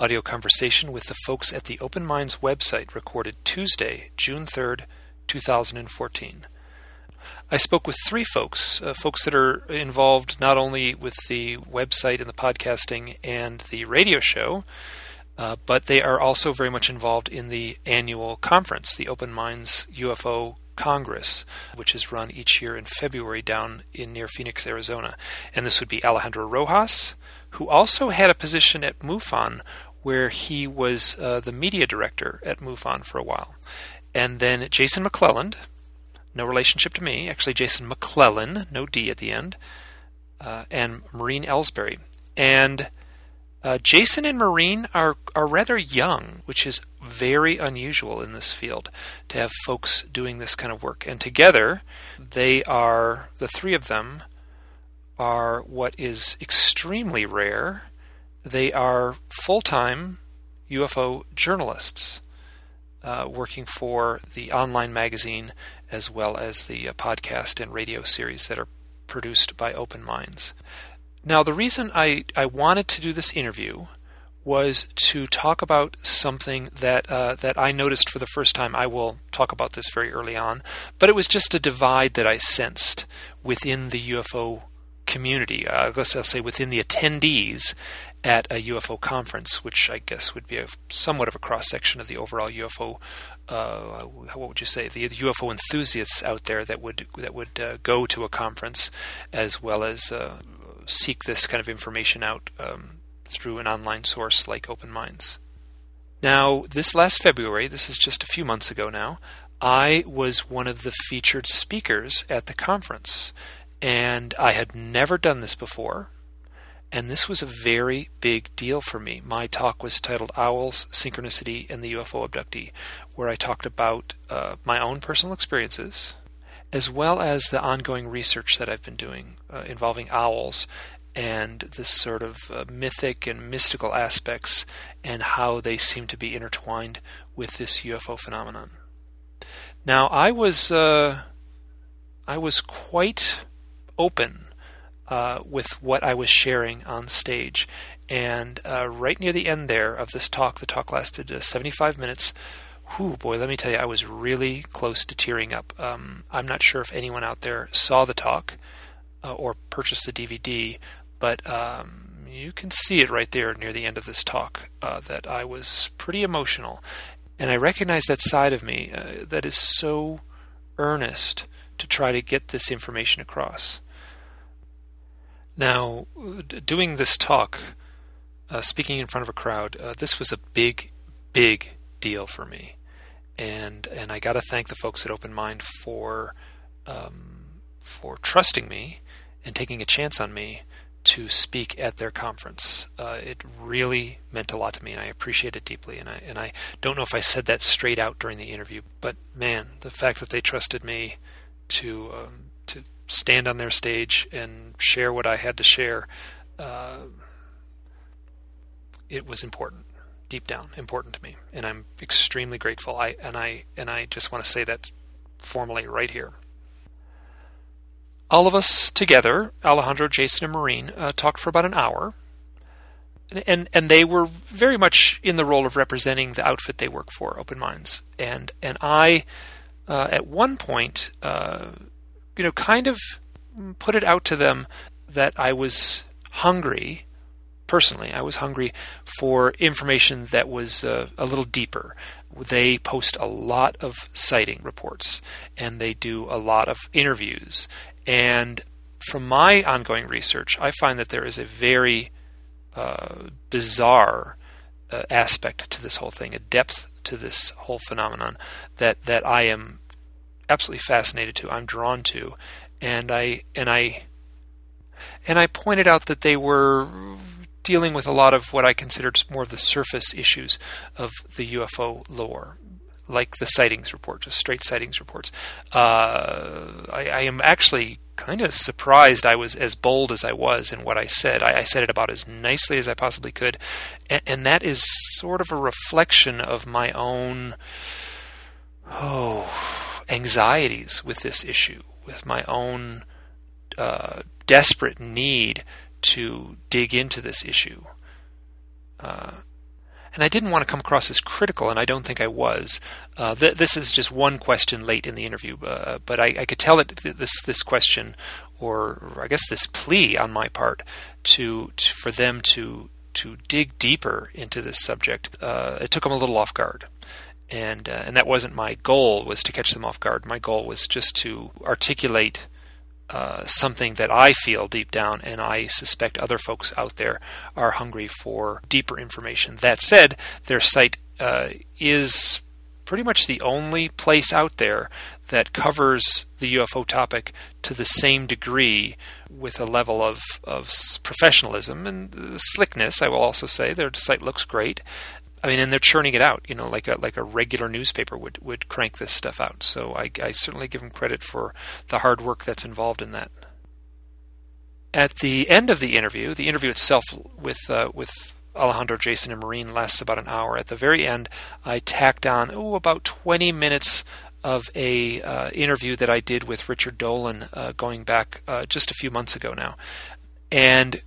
audio conversation with the folks at the Open Minds website recorded Tuesday, June 3rd, 2014. I spoke with three folks, uh, folks that are involved not only with the website and the podcasting and the radio show, uh, but they are also very much involved in the annual conference, the Open Minds UFO Congress, which is run each year in February down in near Phoenix, Arizona. And this would be Alejandro Rojas, who also had a position at MUFON where he was uh, the media director at MUFON for a while. And then Jason McClelland, no relationship to me, actually Jason McClellan, no D at the end, uh, and Maureen Elsberry. And uh, Jason and Maureen are are rather young, which is very unusual in this field to have folks doing this kind of work. And together, they are the three of them are what is extremely rare. They are full time UFO journalists. Uh, working for the online magazine as well as the uh, podcast and radio series that are produced by Open Minds. Now, the reason I, I wanted to do this interview was to talk about something that uh, that I noticed for the first time. I will talk about this very early on, but it was just a divide that I sensed within the UFO community. Uh, let's say within the attendees at a UFO conference, which I guess would be a somewhat of a cross section of the overall UFO. Uh, what would you say? The, UFO enthusiasts out there that would that would uh, go to a conference, as well as uh, seek this kind of information out um, through an online source like Open Minds. Now, this last February, this is just a few months ago now, I was one of the featured speakers at the conference, and I had never done this before. And this was a very big deal for me. My talk was titled Owls, Synchronicity, and the UFO Abductee, where I talked about uh, my own personal experiences, as well as the ongoing research that I've been doing uh, involving owls and this sort of uh, mythic and mystical aspects and how they seem to be intertwined with this UFO phenomenon. Now, I was uh, I was quite open uh, with what I was sharing on stage, and uh, right near the end there of this talk, the talk lasted uh, 75 minutes whew, boy, let me tell you, I was really close to tearing up. Um, I'm not sure if anyone out there saw the talk uh, or purchased the DVD, but um, you can see it right there near the end of this talk uh, that I was pretty emotional. And I recognize that side of me uh, that is so earnest to try to get this information across. Now, doing this talk, uh, speaking in front of a crowd, uh, this was a big, big deal for me and and I got to thank the folks at Open Mind for um, for trusting me and taking a chance on me to speak at their conference. Uh, it really meant a lot to me, and I appreciate it deeply. And I and I don't know if I said that straight out during the interview, but man, the fact that they trusted me to um, stand on their stage and share what I had to share, uh, it was important deep down important to me, and I'm extremely grateful. I and I and I just want to say that formally right here. All of us together, Alejandro, Jason, and Maureen, uh, talked for about an hour, and, and and they were very much in the role of representing the outfit they work for, Open Minds, and and I, uh, at one point, uh, you know, kind of put it out to them that I was hungry personally, I was hungry for information that was uh, a little deeper. They post a lot of sighting reports and they do a lot of interviews. And from my ongoing research, I find that there is a very uh, bizarre uh, aspect to this whole thing, a depth to this whole phenomenon that, that I am absolutely fascinated to. I'm drawn to, and I and I and I pointed out that they were dealing with a lot of what I considered more of the surface issues of the UFO lore, like the sightings report, just straight sightings reports. Uh, I, I, am actually kind of surprised I was as bold as I was in what I said. I, I said it about as nicely as I possibly could, and, and, that is sort of a reflection of my own oh anxieties with this issue, with my own uh, desperate need to dig into this issue. Uh, and I didn't want to come across as critical, and I don't think I was. Uh, th- this is just one question late in the interview, uh, but I, I, could tell that this this question, or, or, I guess this plea on my part, to, to for them to to dig deeper into this subject, uh, it took them a little off guard and uh, and that wasn't my goal was to catch them off guard. My goal was just to articulate uh, something that I feel deep down, and I suspect other folks out there are hungry for deeper information. That said, their site uh, is pretty much the only place out there that covers the UFO topic to the same degree with a level of, of professionalism and slickness. I will also say their site looks great. I mean, and they're churning it out, you know, like a like a regular newspaper would would crank this stuff out. So I, I certainly give them credit for the hard work that's involved in that. At the end of the interview, the interview itself with uh, with Alejandro, Jason, and Maureen lasts about an hour. At the very end, I tacked on oh about 20 minutes of a uh, interview that I did with Richard Dolan uh, going back uh, just a few months ago now, and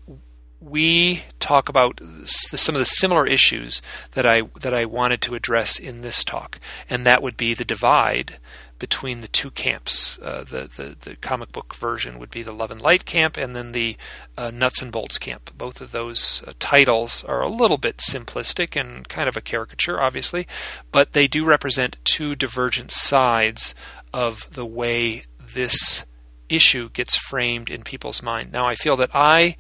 we talk about some of the similar issues that I that I wanted to address in this talk, and that would be the divide between the two camps. Uh, the, the, the comic book version would be the Love and Light camp, and then the uh, Nuts and Bolts camp. Both of those uh, titles are a little bit simplistic and kind of a caricature, obviously, but they do represent two divergent sides of the way this issue gets framed in people's mind. Now, I feel that I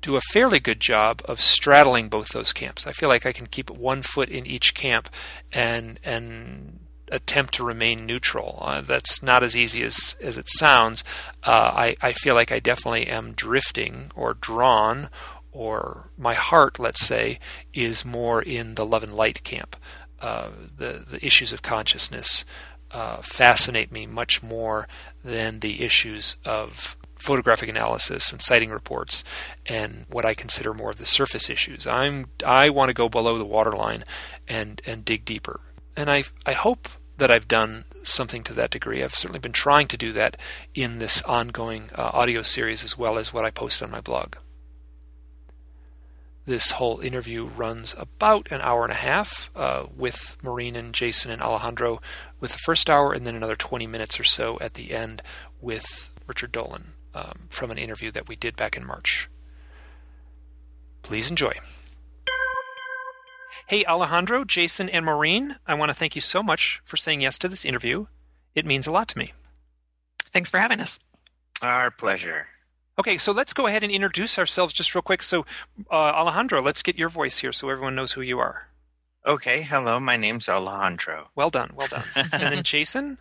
do a fairly good job of straddling both those camps. I feel like I can keep one foot in each camp and and attempt to remain neutral. Uh, that's not as easy as as it sounds. Uh, I I feel like I definitely am drifting or drawn, or my heart, let's say, is more in the love and light camp. Uh, the the issues of consciousness uh, fascinate me much more than the issues of photographic analysis and sighting reports and what I consider more of the surface issues. I'm I want to go below the waterline and and dig deeper. And I I hope that I've done something to that degree. I've certainly been trying to do that in this ongoing uh, audio series as well as what I post on my blog. This whole interview runs about an hour and a half uh, with Maureen and Jason and Alejandro with the first hour, and then another 20 minutes or so at the end with Richard Dolan um, from an interview that we did back in March. Please enjoy. Hey, Alejandro, Jason, and Maureen, I want to thank you so much for saying yes to this interview. It means a lot to me. Thanks for having us. Our pleasure. Okay, so let's go ahead and introduce ourselves just real quick. So, uh, Alejandro, let's get your voice here so everyone knows who you are. Okay, hello, my name's Alejandro. Well done, well done. and then Jason?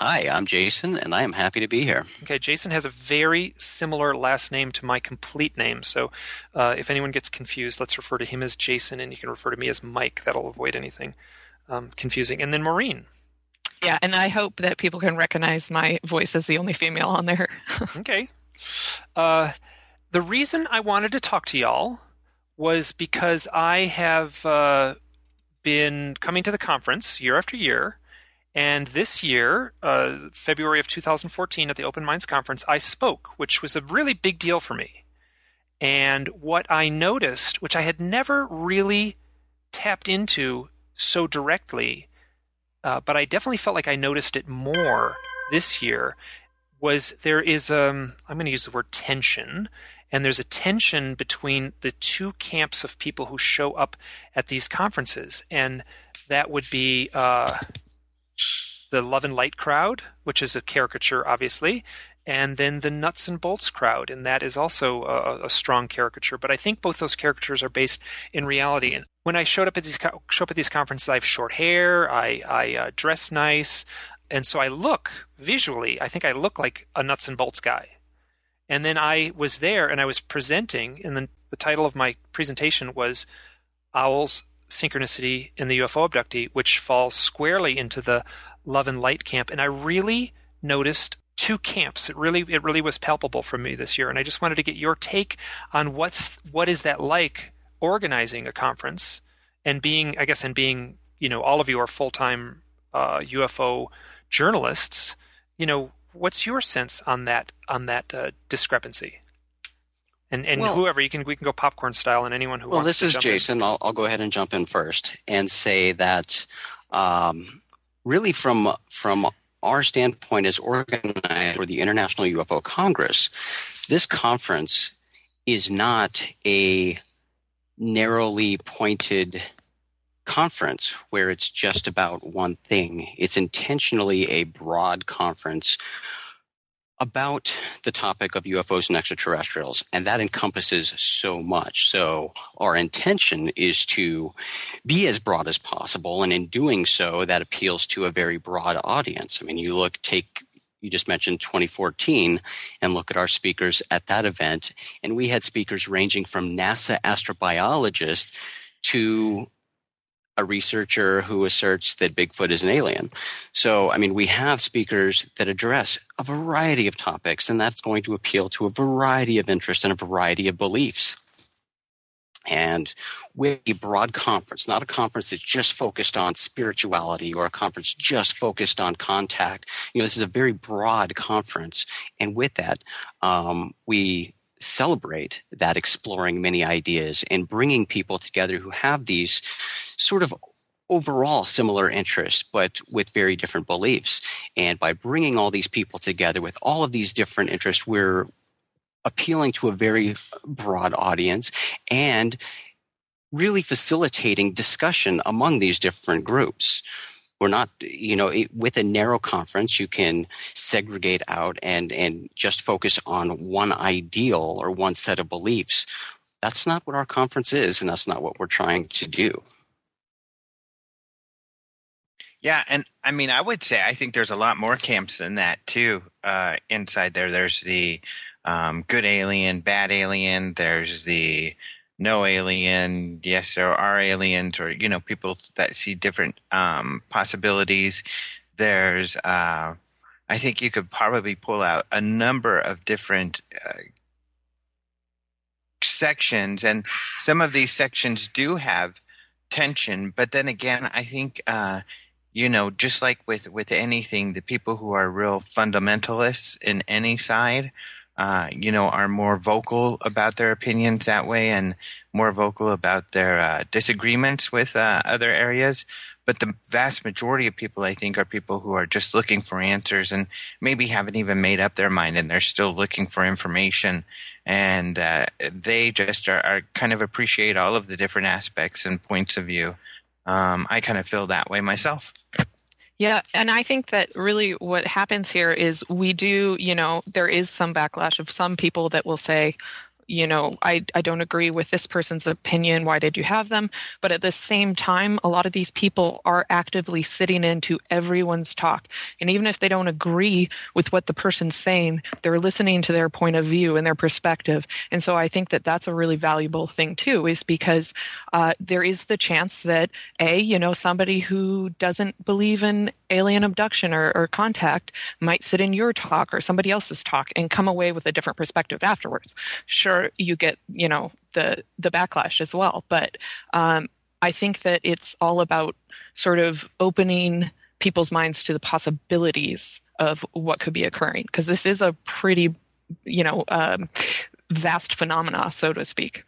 Hi, I'm Jason, and I am happy to be here. Okay, Jason has a very similar last name to my complete name, so uh, if anyone gets confused, let's refer to him as Jason, and you can refer to me as Mike. That'll avoid anything um, confusing. And then Maureen. Yeah, and I hope that people can recognize my voice as the only female on there. okay. Uh, the reason I wanted to talk to y'all was because I have uh, been coming to the conference year after year and this year, uh, February of 2014, at the Open Minds Conference, I spoke, which was a really big deal for me. And what I noticed, which I had never really tapped into so directly, uh, but I definitely felt like I noticed it more this year, was there is um I'm going to use the word tension, and there's a tension between the two camps of people who show up at these conferences, and that would be. Uh, the Love and Light crowd, which is a caricature, obviously, and then the Nuts and Bolts crowd, and that is also a, a, strong caricature. But I think both those caricatures are based in reality. And when I showed up at these show up at these conferences, I have short hair, I, I uh, dress nice, and so I look visually. I think I look like a Nuts and Bolts guy. And then I was there, and I was presenting, and then the title of my presentation was Owls synchronicity in the UFO abductee, which falls squarely into the love and light camp. And I really noticed two camps. It really it really was palpable for me this year. And I just wanted to get your take on what's what is that like organizing a conference and being I guess and being, you know, all of you are full time uh, UFO journalists. You know, what's your sense on that on that uh, discrepancy? And and Well- whoever you can we can go popcorn style, and anyone who Well, wants this to is jump in. Jason. I'll, I'll go ahead and jump in first and say that um, really from from our standpoint as organized for the International UFO Congress, this conference is not a narrowly pointed conference where it's just about one thing. It's intentionally a broad conference about the topic of UFOs and extraterrestrials, and that encompasses so much. So, our intention is to be as broad as possible, and in doing so, that appeals to a very broad audience. I mean, you look, take, you just mentioned 2014, and look at our speakers at that event, and we had speakers ranging from NASA astrobiologists to a researcher who asserts that Bigfoot is an alien. So, I mean, we have speakers that address a variety of topics, and that's going to appeal to a variety of interests and a variety of beliefs. And with a broad conference, not a conference that's just focused on spirituality or a conference just focused on contact, you know, this is a very broad conference. And with that, um, we celebrate that exploring many ideas and bringing people together who have these sort of overall similar interests, but with very different beliefs. And by bringing all these people together with all of these different interests, we're appealing to a very broad audience and really facilitating discussion among these different groups. We're not, you know, it, with a narrow conference, you can segregate out and, and just focus on one ideal or one set of beliefs. That's not what our conference is, and that's not what we're trying to do. Yeah, and I mean, I would say I think there's a lot more camps than that too. Uh, inside there, there's the um, good alien, bad alien. There's the no alien. Yes, there are aliens, or you know, people that see different um, possibilities. There's, uh, I think you could probably pull out a number of different uh, sections, and some of these sections do have tension. But then again, I think. Uh, you know, just like with with anything, the people who are real fundamentalists in any side, uh, you know, are more vocal about their opinions that way and more vocal about their uh, disagreements with uh, other areas. But the vast majority of people, I think, are people who are just looking for answers and maybe haven't even made up their mind and they're still looking for information. And uh, they just are, are kind of appreciate all of the different aspects and points of view. Um, I kind of feel that way myself. Yeah, and I think that really what happens here is we do, you know, there is some backlash of some people that will say, you know, I, I don't agree with this person's opinion. Why did you have them? But at the same time, a lot of these people are actively sitting into everyone's talk. And even if they don't agree with what the person's saying, they're listening to their point of view and their perspective. And so I think that that's a really valuable thing too, is because uh, there is the chance that a, you know, somebody who doesn't believe in alien abduction or, or contact might sit in your talk or somebody else's talk and come away with a different perspective afterwards. Sure, you get, you know, the the backlash as well, but um, I think that it's all about sort of opening people's minds to the possibilities of what could be occurring because this is a pretty, you know, um, vast phenomena, so to speak.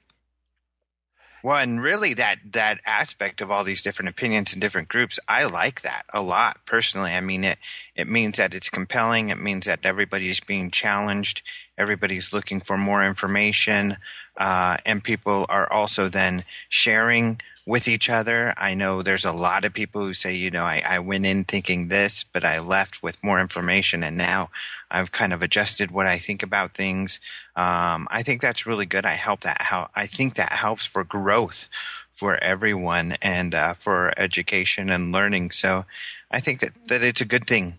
Well, and really that that aspect of all these different opinions and different groups, I like that a lot personally. I mean, it it means that it's compelling. It means that everybody's being challenged. Everybody's looking for more information, uh, and people are also then sharing with each other. I know there's a lot of people who say, you know, I, I went in thinking this, but I left with more information, and now I've kind of adjusted what I think about things. Um, I think that's really good. I help that. How I think that helps for growth for everyone and uh, for education and learning. So I think that that it's a good thing.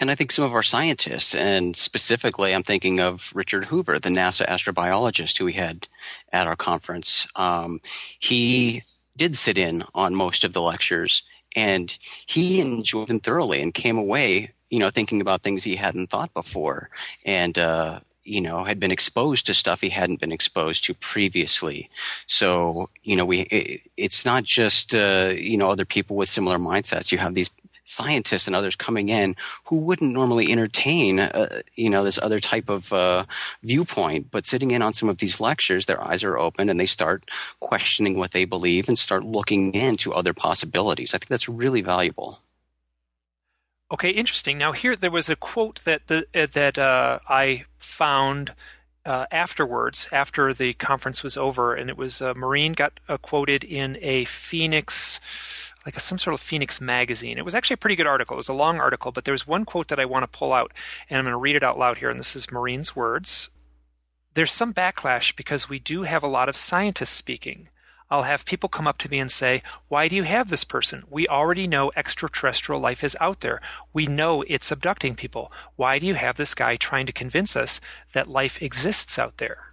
And I think some of our scientists, and specifically, I'm thinking of Richard Hoover, the NASA astrobiologist who we had at our conference. Um, he did sit in on most of the lectures, and he enjoyed them thoroughly and came away, you know, thinking about things he hadn't thought before, and uh, you know, had been exposed to stuff he hadn't been exposed to previously. So, you know, we it, it's not just uh, you know other people with similar mindsets. You have these scientists and others coming in who wouldn't normally entertain, uh, you know, this other type of uh, viewpoint. But sitting in on some of these lectures, their eyes are open and they start questioning what they believe and start looking into other possibilities. I think that's really valuable. Okay, interesting. Now here there was a quote that uh, that uh, I found uh, afterwards, after the conference was over, and it was uh, Maureen got uh, quoted in a Phoenix, like some sort of Phoenix magazine. It was actually a pretty good article. It was a long article, but there was one quote that I want to pull out, and I'm going to read it out loud here. And this is Maureen's words. There's some backlash because we do have a lot of scientists speaking. I'll have people come up to me and say, Why do you have this person? We already know extraterrestrial life is out there. We know it's abducting people. Why do you have this guy trying to convince us that life exists out there?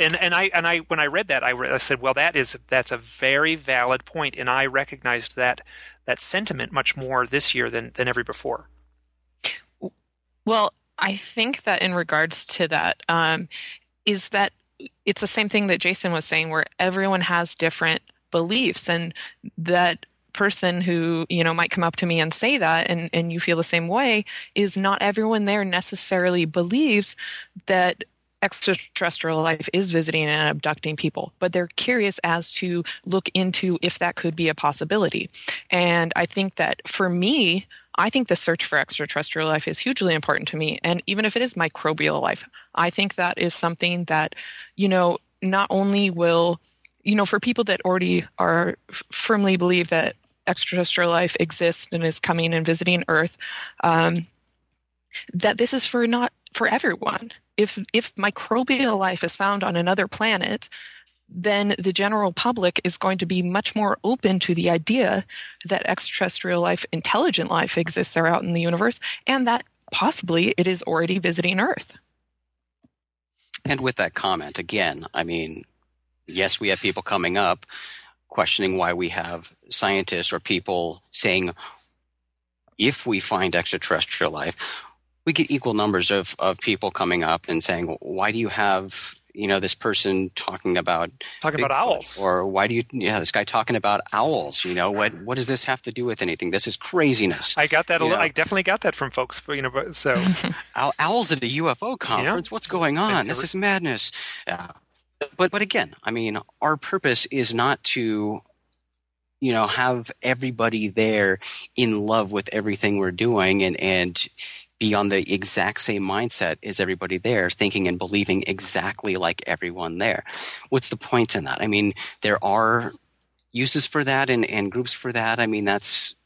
And, and I and I when I read that I, I said well that is that's a very valid point and I recognized that that sentiment much more this year than than ever before. Well, I think that in regards to that, um, is that it's the same thing that Jason was saying, where everyone has different beliefs, and that person who you know might come up to me and say that and and you feel the same way is not everyone there necessarily believes that extraterrestrial life is visiting and abducting people, but they're curious as to look into if that could be a possibility. And I think that for me, I think the search for extraterrestrial life is hugely important to me. And even if it is microbial life, I think that is something that, you know, not only will, you know, for people that already are firmly believe that extraterrestrial life exists and is coming and visiting Earth, um, that this is for not for everyone. If if microbial life is found on another planet, then the general public is going to be much more open to the idea that extraterrestrial life, intelligent life exists there out in the universe, and that possibly it is already visiting Earth. And with that comment, again, I mean, yes, we have people coming up questioning why we have scientists or people saying, if we find extraterrestrial life, we get equal numbers of, of people coming up and saying, why do you have you know this person talking about talking Bigfoot? about owls. Or why do you yeah this guy talking about owls you know? What what does this have to do with anything? This is craziness. I got that a little, i definitely got that from folks you know so. Owls at a ufo conference yeah. what's going on? this is madness. Yeah. but but again i mean our purpose is not to you know have everybody there in love with everything we're doing and and be on the exact same mindset as everybody there, thinking and believing exactly like everyone there. What's the point in that? I mean, there are uses for that and, and groups for that. I mean, that's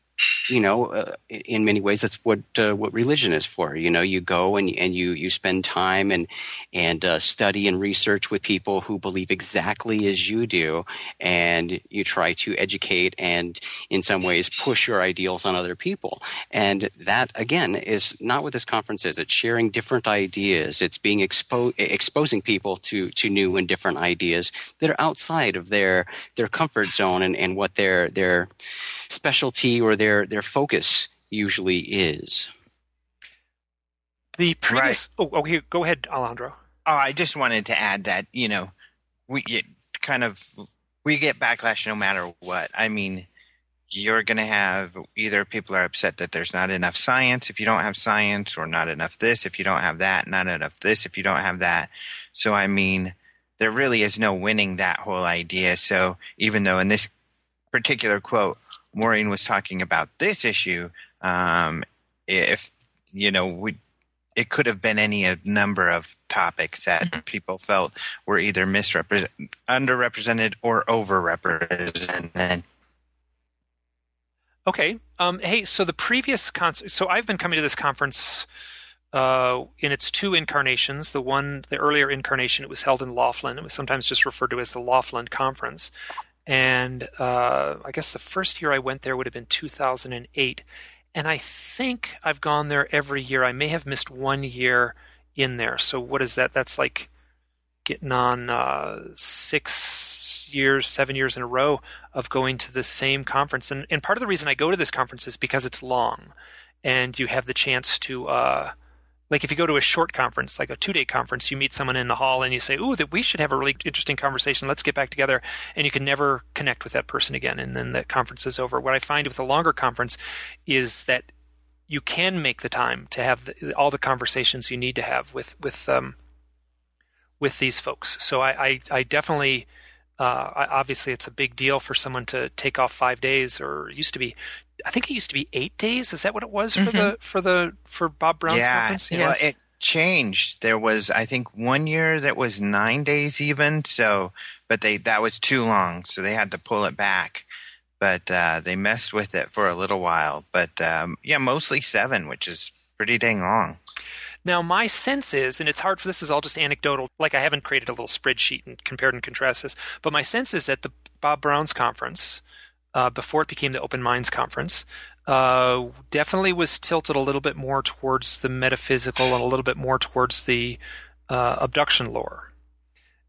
you know, uh, in many ways, that's what uh, what religion is for. You know, you go and and you you spend time and and uh, study and research with people who believe exactly as you do, and you try to educate and, in some ways, push your ideals on other people. And that again is not what this conference is. It's sharing different ideas. It's being expo- exposing people to to new and different ideas that are outside of their their comfort zone and, and what their their specialty or their their focus usually is. The previous. Right. Oh, okay. Go ahead, Alejandro. Oh, I just wanted to add that you know we kind of we get backlash no matter what. I mean, you're going to have either people are upset that there's not enough science if you don't have science, or not enough this if you don't have that, not enough this if you don't have that. So I mean, there really is no winning that whole idea. So even though in this particular quote, Maureen was talking about this issue, um, if you know we it could have been any number of topics that mm-hmm. people felt were either misrepresented, underrepresented, or overrepresented. Okay. Um, hey, so the previous con- so I've been coming to this conference uh, in its two incarnations. The one, the earlier incarnation, it was held in Laughlin. It was sometimes just referred to as the Laughlin Conference, and uh, I guess the first year I went there would have been 2008. And I think I've gone there every year. I may have missed one year in there. So what is that? That's like getting on uh, six years, seven years in a row of going to the same conference. And, and part of the reason I go to this conference is because it's long, and you have the chance to uh, like if you go to a short conference, like a two day conference, you meet someone in the hall and you say, "Ooh, that we should have a really interesting conversation. Let's get back together," and you can never connect with that person again, and then the conference is over. What I find with a longer conference is that you can make the time to have the, all the conversations you need to have with with um, with these folks. So I I, I definitely. Uh, obviously, it's a big deal for someone to take off five days, or used to be I think it used to be eight days. Is that what it was for mm-hmm. the for the for Bob Brown's yeah, conference? Yeah, well, it changed. There was I think one year that was nine days even. So, but they that was too long, so they had to pull it back. But uh, they messed with it for a little while. But um, yeah, mostly seven, which is pretty dang long. Now, my sense is, and it's hard for this is all just anecdotal. Like I haven't created a little spreadsheet and compared and contrasted this, but my sense is that the Bob Brown's conference uh, before it became the Open Minds Conference, uh, definitely was tilted a little bit more towards the metaphysical and a little bit more towards the uh, abduction lore.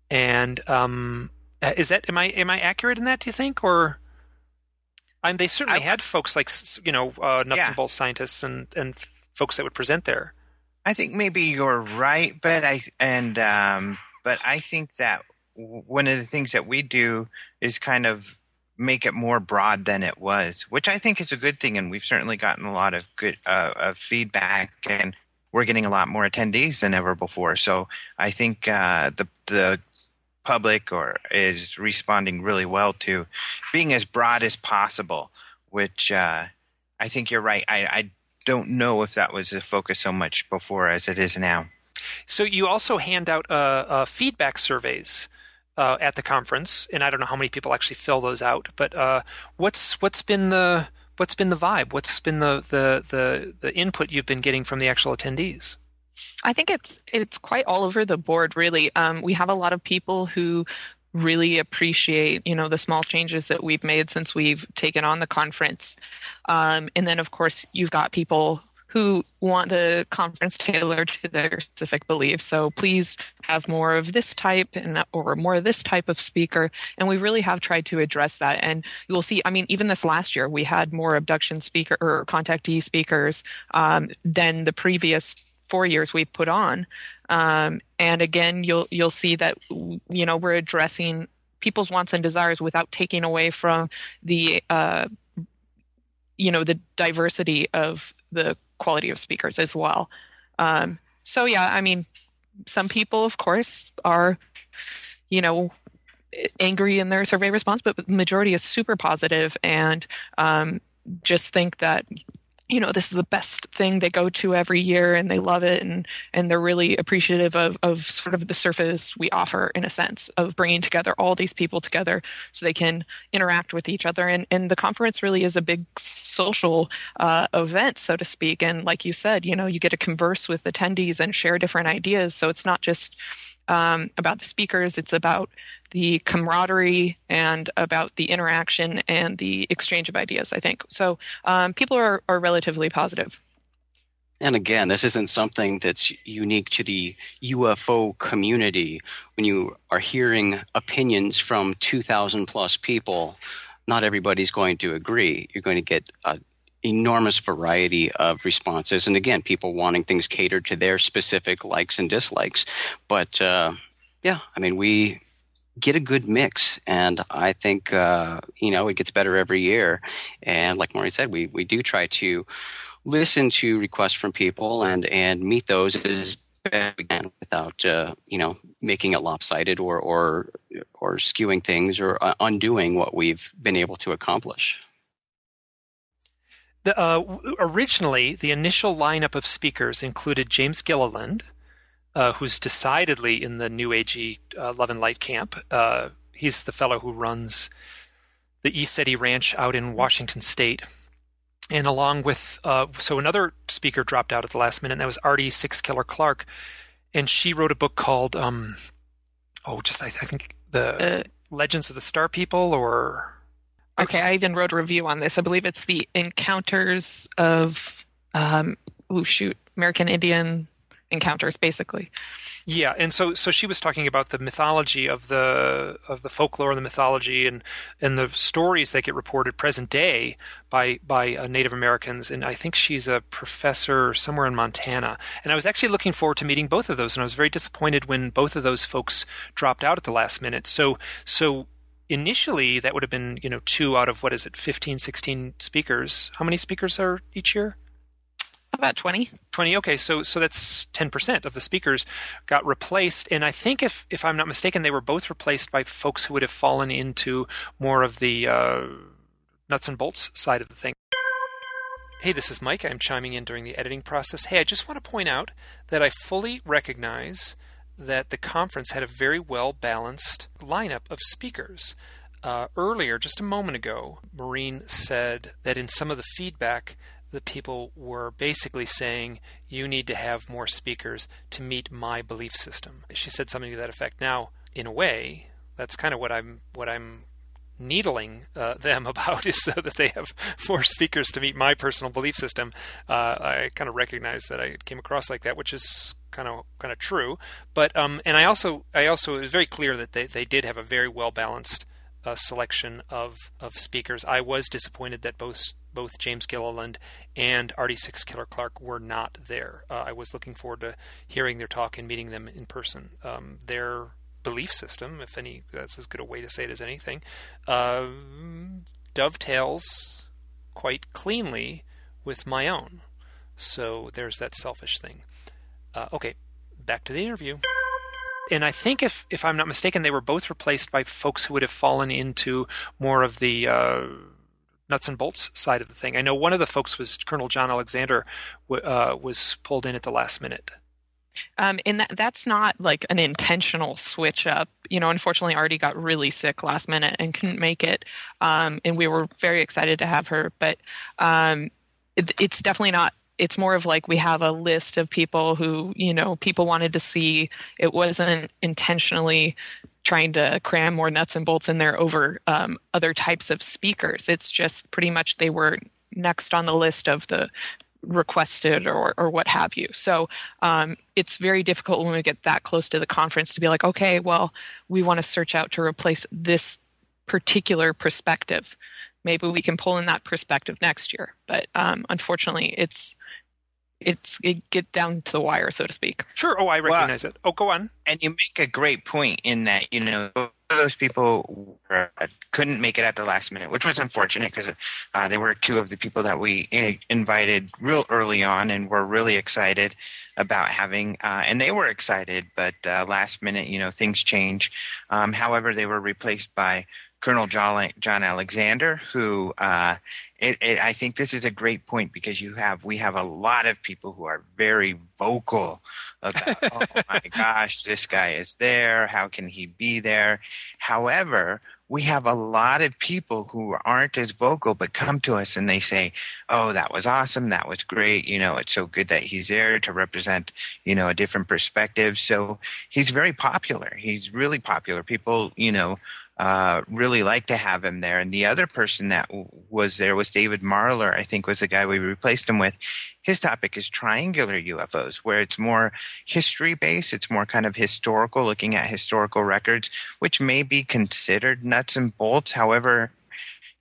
And um, is that am I am I accurate in that? Do you think or? I mean, they certainly I, had folks like you know uh, nuts yeah. and bolts scientists and and folks that would present there. I think maybe you're right, but I and um, but I think that one of the things that we do is kind of make it more broad than it was, which I think is a good thing. And we've certainly gotten a lot of good uh, of feedback, and we're getting a lot more attendees than ever before. So I think uh, the the public or is responding really well to being as broad as possible. Which uh, I think you're right. I, I don't know if that was the focus so much before as it is now. So you also hand out uh, uh, feedback surveys uh, at the conference, and I don't know how many people actually fill those out. But uh, what's what's been the what's been the vibe? What's been the, the the the input you've been getting from the actual attendees? I think it's it's quite all over the board. Really, um, we have a lot of people who really appreciate you know the small changes that we've made since we've taken on the conference um, and then of course you've got people who want the conference tailored to their specific beliefs. So please have more of this type and or more of this type of speaker. And we really have tried to address that. And you will see, I mean, even this last year, we had more abduction speaker or contactee speakers um, than the previous four years we've put on. Um, and again, you'll you'll see that you know we're addressing people's wants and desires without taking away from the uh, you know the diversity of the quality of speakers as well. Um, so yeah, I mean, some people, of course, are, you know, angry in their survey response, but the majority is super positive and um, just think that you know this is the best thing they go to every year and they love it and and they're really appreciative of of sort of the service we offer in a sense of bringing together all these people together so they can interact with each other. And and the conference really is a big social uh, event so to speak. And like you said you know you get to converse with attendees and share different ideas. So it's not just um, about the speakers. It's about the camaraderie and about the interaction and the exchange of ideas, I think. So um, people are, are relatively positive. And again, this isn't something that's unique to the UFO community. When you are hearing opinions from 2,000 plus people, not everybody's going to agree. You're going to get a enormous variety of responses. And again, people wanting things catered to their specific likes and dislikes. But uh, yeah, I mean, we get a good mix. And I think, uh, you know, it gets better every year. And like Maureen said, we, we do try to listen to requests from people and, and meet those as without, uh, you know, making it lopsided or, or, or skewing things or uh, undoing what we've been able to accomplish. The, uh, originally, the initial lineup of speakers included James Gilliland, uh, who's decidedly in the New Agey uh, Love and Light camp. Uh, he's the fellow who runs the ECETI Ranch out in Washington State. And along with, uh, so another speaker dropped out at the last minute, and that was Ardy Sixkiller Clarke. And she wrote a book called, um, oh, just I, I think the uh, Legends of the Star People, or Okay, I even wrote a review on this. I believe it's the encounters of um oh shoot, American Indian encounters, basically. Yeah, and so so she was talking about the mythology of the of the folklore and the mythology and and the stories that get reported present day by by uh, Native Americans, and I think she's a professor somewhere in Montana. And I was actually looking forward to meeting both of those, and I was very disappointed when both of those folks dropped out at the last minute. So so initially that would have been you know two out of what is it 15 16 speakers how many speakers are each year about 20 20 okay so so that's 10% of the speakers got replaced and i think if if i'm not mistaken they were both replaced by folks who would have fallen into more of the uh, nuts and bolts side of the thing Hey, this is Mike. I'm chiming in during the editing process. Hey, I just want to point out that I fully recognize that the conference had a very well balanced lineup of speakers. Uh, earlier, just a moment ago, Maureen said that in some of the feedback, the people were basically saying, you need to have more speakers to meet my belief system. She said something to that effect. Now, in a way, that's kind of what I'm what I'm needling uh, them about is so that they have more speakers to meet my personal belief system. Uh, I kind of recognize that I came across like that, which is kind of kind of true. But um, and I also I also it was very clear that they, they did have a very well balanced uh, selection of of speakers. I was disappointed that both both James Gilliland and Ardy Sixkiller Clarke were not there. Uh, I was looking forward to hearing their talk and meeting them in person. Um, their belief system, if any, that's as good a way to say it as anything, uh, dovetails quite cleanly with my own. So there's that selfish thing. Uh, okay, back to the interview. And I think, if if I'm not mistaken, they were both replaced by folks who would have fallen into more of the uh, nuts and bolts side of the thing. I know one of the folks was Colonel John Alexander, uh, was pulled in at the last minute. Um, and that that's not like an intentional switch up. You know, unfortunately, Ardy got really sick last minute and couldn't make it. Um, and we were very excited to have her, but um, it, it's definitely not. It's more of like we have a list of people who you know people wanted to see. It wasn't intentionally trying to cram more nuts and bolts in there over um, other types of speakers. It's just pretty much they were next on the list of the requested or, or what have you. So um, it's very difficult when we get that close to the conference to be like, okay, well, we want to search out to replace this particular perspective. Maybe we can pull in that perspective next year. But um, unfortunately, it's it's it get down to the wire, so to speak. Sure. Oh, I recognize well, it. Oh, go on. And you make a great point in that you know those people were, couldn't make it at the last minute, which was unfortunate because uh, they were two of the people that we eh, invited real early on, and were really excited about having. Uh, and they were excited, but uh, last minute, you know, things change. Um, however, they were replaced by Colonel John, John Alexander, who uh, it, it, I think this is a great point because you have we have a lot of people who are very vocal about, oh my gosh, this guy is there. How can he be there? However, we have a lot of people who aren't as vocal but come to us and they say oh that was awesome. That was great. You know it's so good that he's there to represent you know a different perspective. So he's very popular. He's really popular. People you know uh, really like to have him there. And the other person that w- was there was David Marler, I think was the guy we replaced him with. His topic is triangular UFOs, where it's more history based. It's more kind of historical, looking at historical records, which may be considered nuts and bolts. However,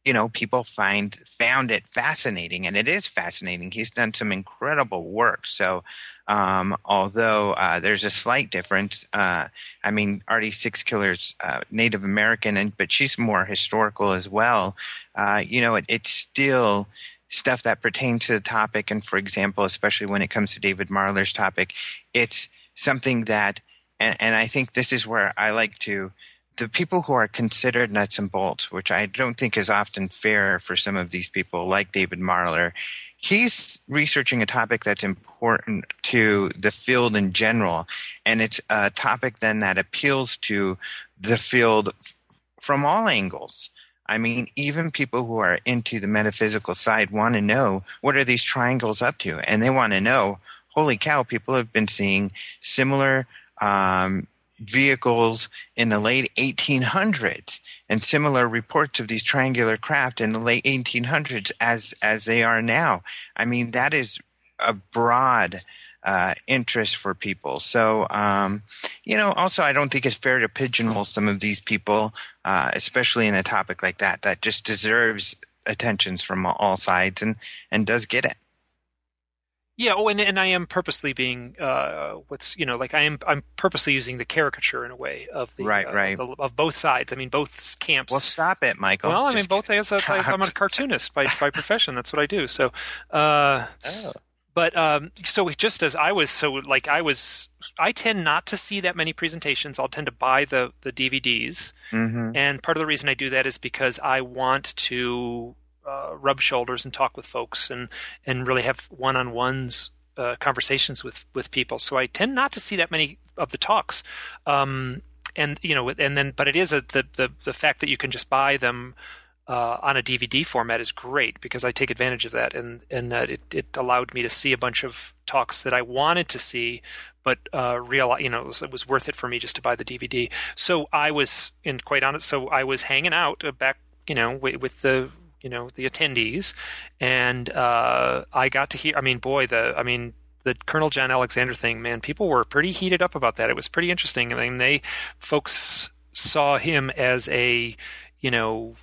you know people find found it fascinating and it is fascinating. He's done some incredible work. So um, although uh, there's a slight difference uh, i mean Ardy Sixkiller's uh, native american and but she's more historical as well. Uh, you know it, it's still stuff that pertains to the topic and for example especially when it comes to david marler's topic it's something that and, and i think this is where i like to the people who are considered nuts and bolts, which I don't think is often fair for some of these people, like David Marler, he's researching a topic that's important to the field in general. And it's a topic then that appeals to the field from all angles. I mean, even people who are into the metaphysical side want to know what are these triangles up to? And they want to know, holy cow, people have been seeing similar um, vehicles in the late 1800s and similar reports of these triangular craft in the late 1800s as as they are now i mean that is a broad uh, interest for people. So, um, you know, also, I don't think it's fair to pigeonhole some of these people, uh, especially in a topic like that, that just deserves attentions from all sides and, and does get it. Yeah. Oh, and and I am purposely being uh, what's you know like I am I'm purposely using the caricature in a way of the right uh, right of, the, of, both sides. I mean both camps. Well, stop it, Michael. Well, I Just mean both. As a, I'm a cartoonist by by profession. That's what I do. So. Uh, oh. But um, so just as I was so like I was I tend not to see that many presentations. I'll tend to buy the the DVDs, mm-hmm. and part of the reason I do that is because I want to uh, rub shoulders and talk with folks and and really have one on ones uh, conversations with with people. So I tend not to see that many of the talks. Um, and you know, and then, but it is a, the the the fact that you can just buy them uh, on a DVD format is great because I take advantage of that, and and uh, it it allowed me to see a bunch of talks that I wanted to see, but uh, real you know it was, it was, worth it for me just to buy the DVD. So I was, and quite honest, so I was hanging out uh, back, you know, with the you know the attendees, and uh, I got to hear. I mean, boy, the I mean the Colonel John Alexander thing, man, people were pretty heated up about that. It was pretty interesting. I mean, they folks saw him as a you know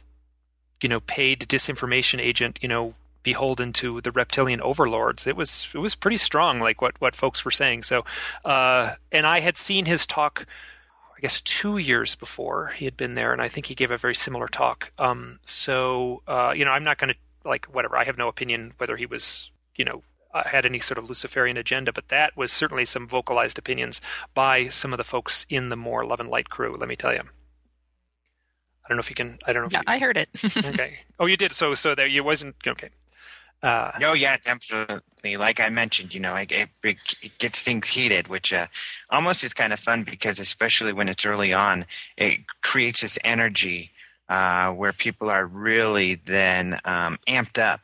you know paid disinformation agent, you know beholden to the reptilian overlords. It was it was pretty strong, like what what folks were saying. So, uh, and I had seen his talk I guess two years before he had been there, and I think he gave a very similar talk. Um, so uh, you know, I'm not going to like whatever. I have no opinion whether he was you know uh, had any sort of Luciferian agenda, but that was certainly some vocalized opinions by some of the folks in the more Love and Light crew. Let me tell you. I don't know if you can. I don't know. yeah, you, I heard it. okay. Oh, you did. So, so there you wasn't okay. Uh, oh yeah, definitely. Like I mentioned, you know, it, it, it gets things heated, which uh, almost is kind of fun because, especially when it's early on, it creates this energy uh, where people are really then um, amped up,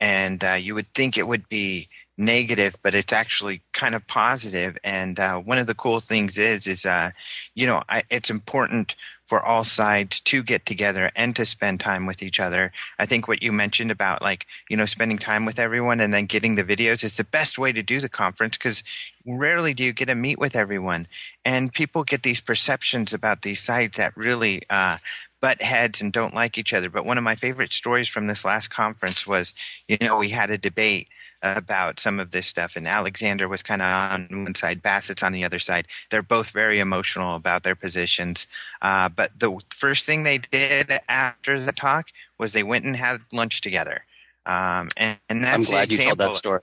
and uh, you would think it would be negative, but it's actually kind of positive. And uh, one of the cool things is, is uh, you know, I, it's important for all sides to get together and to spend time with each other. I think what you mentioned about like, you know, spending time with everyone and then getting the videos is the best way to do the conference because rarely do you get to meet with everyone. And people get these perceptions about these sites that really, uh, butt heads and don't like each other. But one of my favorite stories from this last conference was, you know, we had a debate about some of this stuff. And Alexander was kind of on one side, Bassett's on the other side. They're both very emotional about their positions. Uh, but the first thing they did after the talk was they went and had lunch together. Um, and, and that's I'm glad you told that story.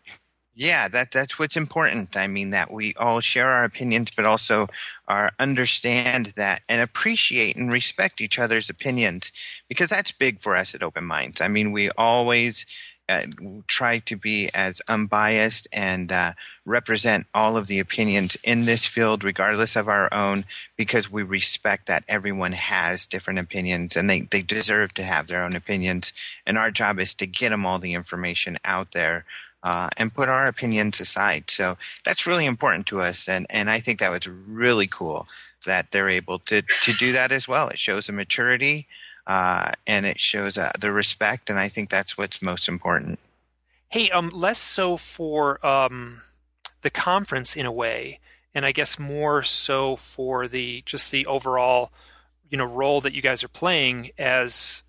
Yeah, that that's what's important. I mean that we all share our opinions, but also are understand that and appreciate and respect each other's opinions because that's big for us at Open Minds. I mean, we always uh, try to be as unbiased and uh, represent all of the opinions in this field, regardless of our own, because we respect that everyone has different opinions and they, they deserve to have their own opinions. And our job is to get them all the information out there. Uh, and put our opinions aside. So that's really important to us, and, and I think that was really cool that they're able to to do that as well. It shows a maturity uh, and it shows uh, the respect, and I think that's what's most important. Hey, um, less so for um, the conference in a way, and I guess more so for the just the overall, you know, role that you guys are playing as,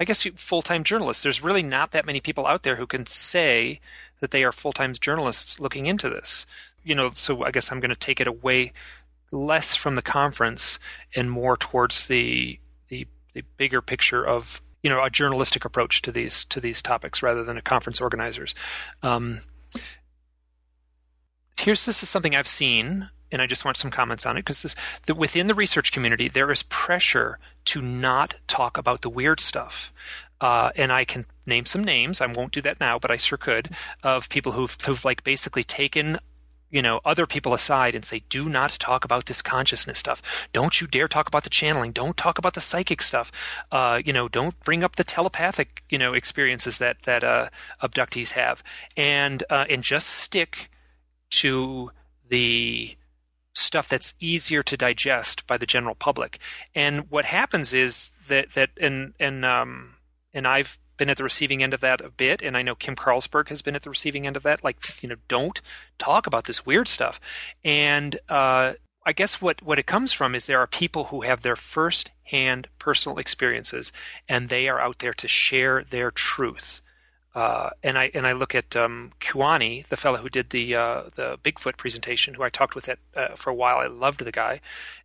I guess, full time journalists. There's really not that many people out there who can say that they are full time journalists looking into this. You know, so I guess I'm going to take it away less from the conference and more towards the the bigger picture of you know a journalistic approach to these to these topics rather than a conference organizers. Um, here's this is something I've seen, and I just want some comments on it because this that within the research community there is pressure to not talk about the weird stuff. Uh, and I can name some names. I won't do that now, but I sure could. Of people who've, who've like basically taken you know other people aside and say do not talk about this consciousness stuff. Don't you dare talk about the channeling. Don't talk about the psychic stuff. Uh, you know don't bring up the telepathic you know experiences that that uh, abductees have. And uh, and just stick to the stuff that's easier to digest by the general public. And what happens is that that and and um and I've been at the receiving end of that a bit, and I know Kim Carlsberg has been at the receiving end of that. Like, you know, don't talk about this weird stuff. And uh, I guess what, what it comes from is there are people who have their first hand personal experiences, and they are out there to share their truth. Uh, and I and I look at um, the fellow who did the uh, the Bigfoot presentation, who I talked with at, uh, for a while. I loved the guy,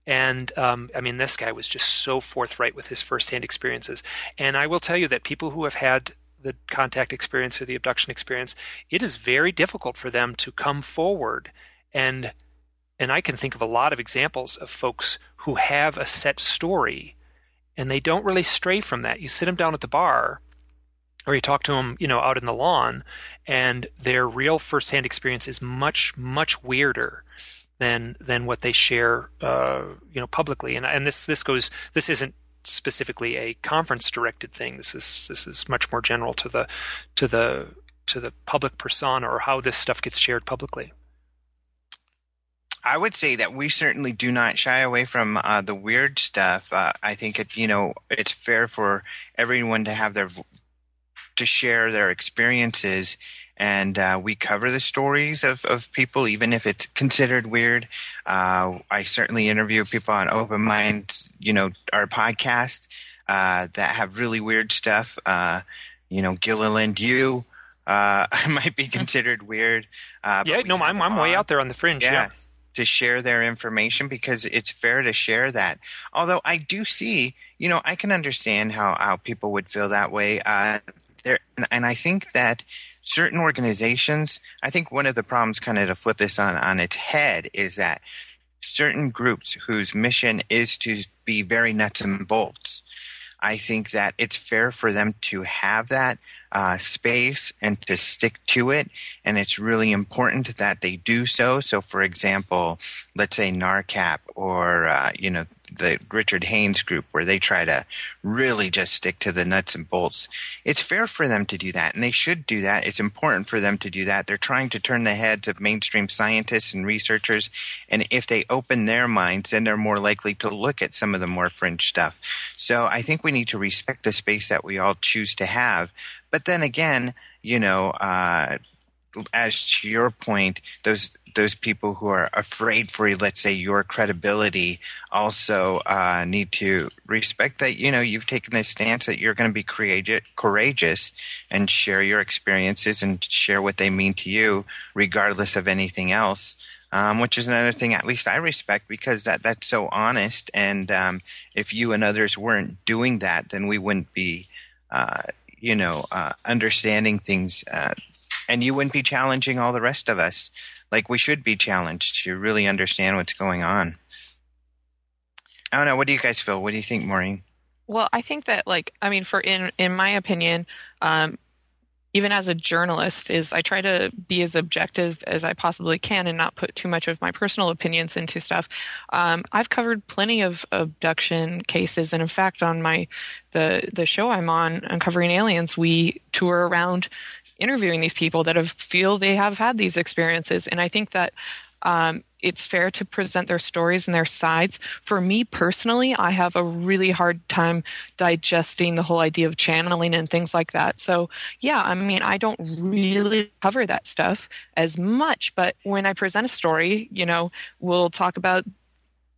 and um, I mean this guy was just so forthright with his firsthand experiences. And I will tell you that people who have had the contact experience or the abduction experience, it is very difficult for them to come forward and and I can think of a lot of examples of folks who have a set story, and they don't really stray from that. You sit them down at the bar or you talk to them, you know, out in the lawn, and their real firsthand experience is much, much weirder than than what they share, uh, you know, publicly. And and this this goes this isn't specifically a conference directed thing. This is this is much more general to the to the to the public persona or how this stuff gets shared publicly. I would say that we certainly do not shy away from uh, the weird stuff. Uh, I think it, you know, it's fair for everyone to have their to share their experiences and uh, we cover the stories of, of people, even if it's considered weird. Uh, I certainly interview people on Open Mind, you know, our podcast uh, that have really weird stuff. Uh, you know, Gilliland, you uh, might be considered weird. Uh, yeah, no, I'm, I'm way out there on the fringe. yeah. yeah to share their information because it's fair to share that. Although I do see, you know, I can understand how, how people would feel that way. Uh, there, and I think that certain organizations, I think one of the problems, kind of to flip this on on its head, is that certain groups whose mission is to be very nuts and bolts. I think that it's fair for them to have that uh, space and to stick to it. And it's really important that they do so. So, for example, let's say NARCAP or, uh, you know, the Richard Haines group where they try to really just stick to the nuts and bolts. It's fair for them to do that, and they should do that. It's important for them to do that. They're trying to turn the heads of mainstream scientists and researchers, and if they open their minds, then they're more likely to look at some of the more fringe stuff. So I think we need to respect the space that we all choose to have. But then again, you know, uh, as to your point, those those people who are afraid for, let's say, your credibility also uh, need to respect that, you know, you've taken this stance that you're going to be courageous and share your experiences and share what they mean to you, regardless of anything else. Um, which is another thing, at least I respect, because that that's so honest. And um, if you and others weren't doing that, then we wouldn't be, uh, you know, uh, understanding things, uh, and you wouldn't be challenging all the rest of us like we should be challenged to really understand what's going on. I don't know. What do you guys feel? What do you think, Maureen? Well, I think that, like, I mean, for in in my opinion, um, even as a journalist, is I try to be as objective as I possibly can and not put too much of my personal opinions into stuff. Um, I've covered plenty of abduction cases, and in fact, on my the the show I'm on, Uncovering Aliens, we tour around interviewing these people that have feel they have had these experiences and i think that um, it's fair to present their stories and their sides. For me personally, I have a really hard time digesting the whole idea of channeling and things like that. So, yeah, I mean, I don't really cover that stuff as much, but when I present a story, you know, we'll talk about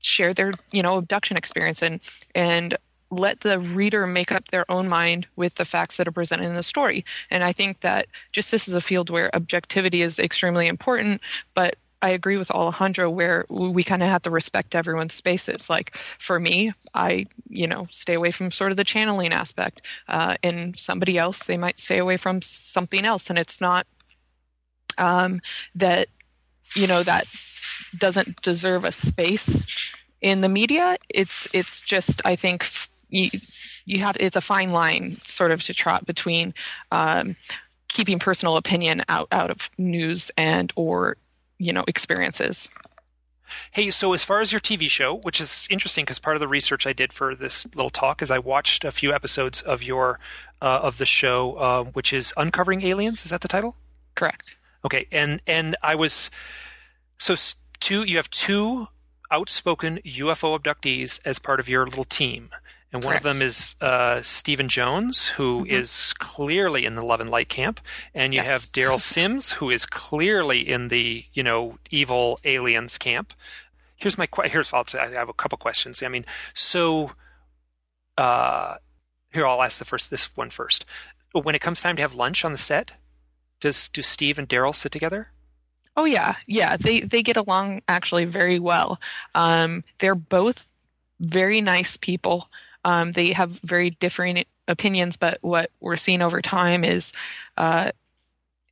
share their, you know, abduction experience and and let the reader make up their own mind with the facts that are presented in the story. And I think that just this is a field where objectivity is extremely important, but I agree with Alejandro where we kind of have to respect everyone's spaces. Like for me, I, you know, stay away from sort of the channeling aspect. Uh, and somebody else, they might stay away from something else. And it's not um, that, you know, that doesn't deserve a space in the media. It's, it's just, I think, you you have it's a fine line sort of to trot between um, keeping personal opinion out out of news and or you know experiences. Hey, so as far as your TV show, which is interesting because part of the research I did for this little talk is I watched a few episodes of your uh, of the show, uh, which is Uncovering Aliens. Is that the title? Correct. Okay, and and I was so two. You have two outspoken UFO abductees as part of your little team And one Correct. of them is uh, Stephen Jones, who mm-hmm. is clearly in the Love and Light camp, and you yes. have Derrel Sims, who is clearly in the you know evil aliens camp. Here's my here's I'll, I have a couple questions. I mean, so uh, here I'll ask the first this one first. When it comes time to have lunch on the set, does do Steve and Derrel sit together? Oh yeah, yeah. They they get along actually very well. Um, they're both very nice people. Um, they have very differing opinions, but what we're seeing over time is, uh,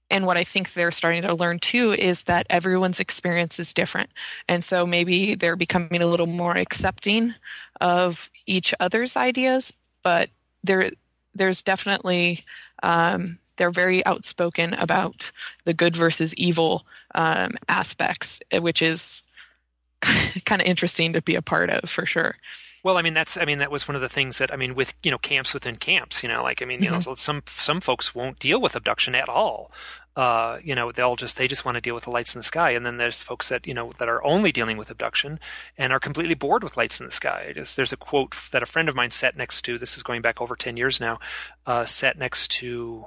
and what I think they're starting to learn too, is that everyone's experience is different. And so maybe they're becoming a little more accepting of each other's ideas, but there, there's definitely, um, they're very outspoken about the good versus evil um, aspects, which is kind of interesting to be a part of for sure. Well, I mean that's I mean that was one of the things that I mean with you know camps within camps, you know, like I mean, you mm-hmm. know, some some folks won't deal with abduction at all. Uh, you know, they'll just they just want to deal with the lights in the sky, and then there's folks that you know that are only dealing with abduction and are completely bored with lights in the sky. Just, there's a quote that a friend of mine sat next to. This is going back over ten years now. Uh, sat next to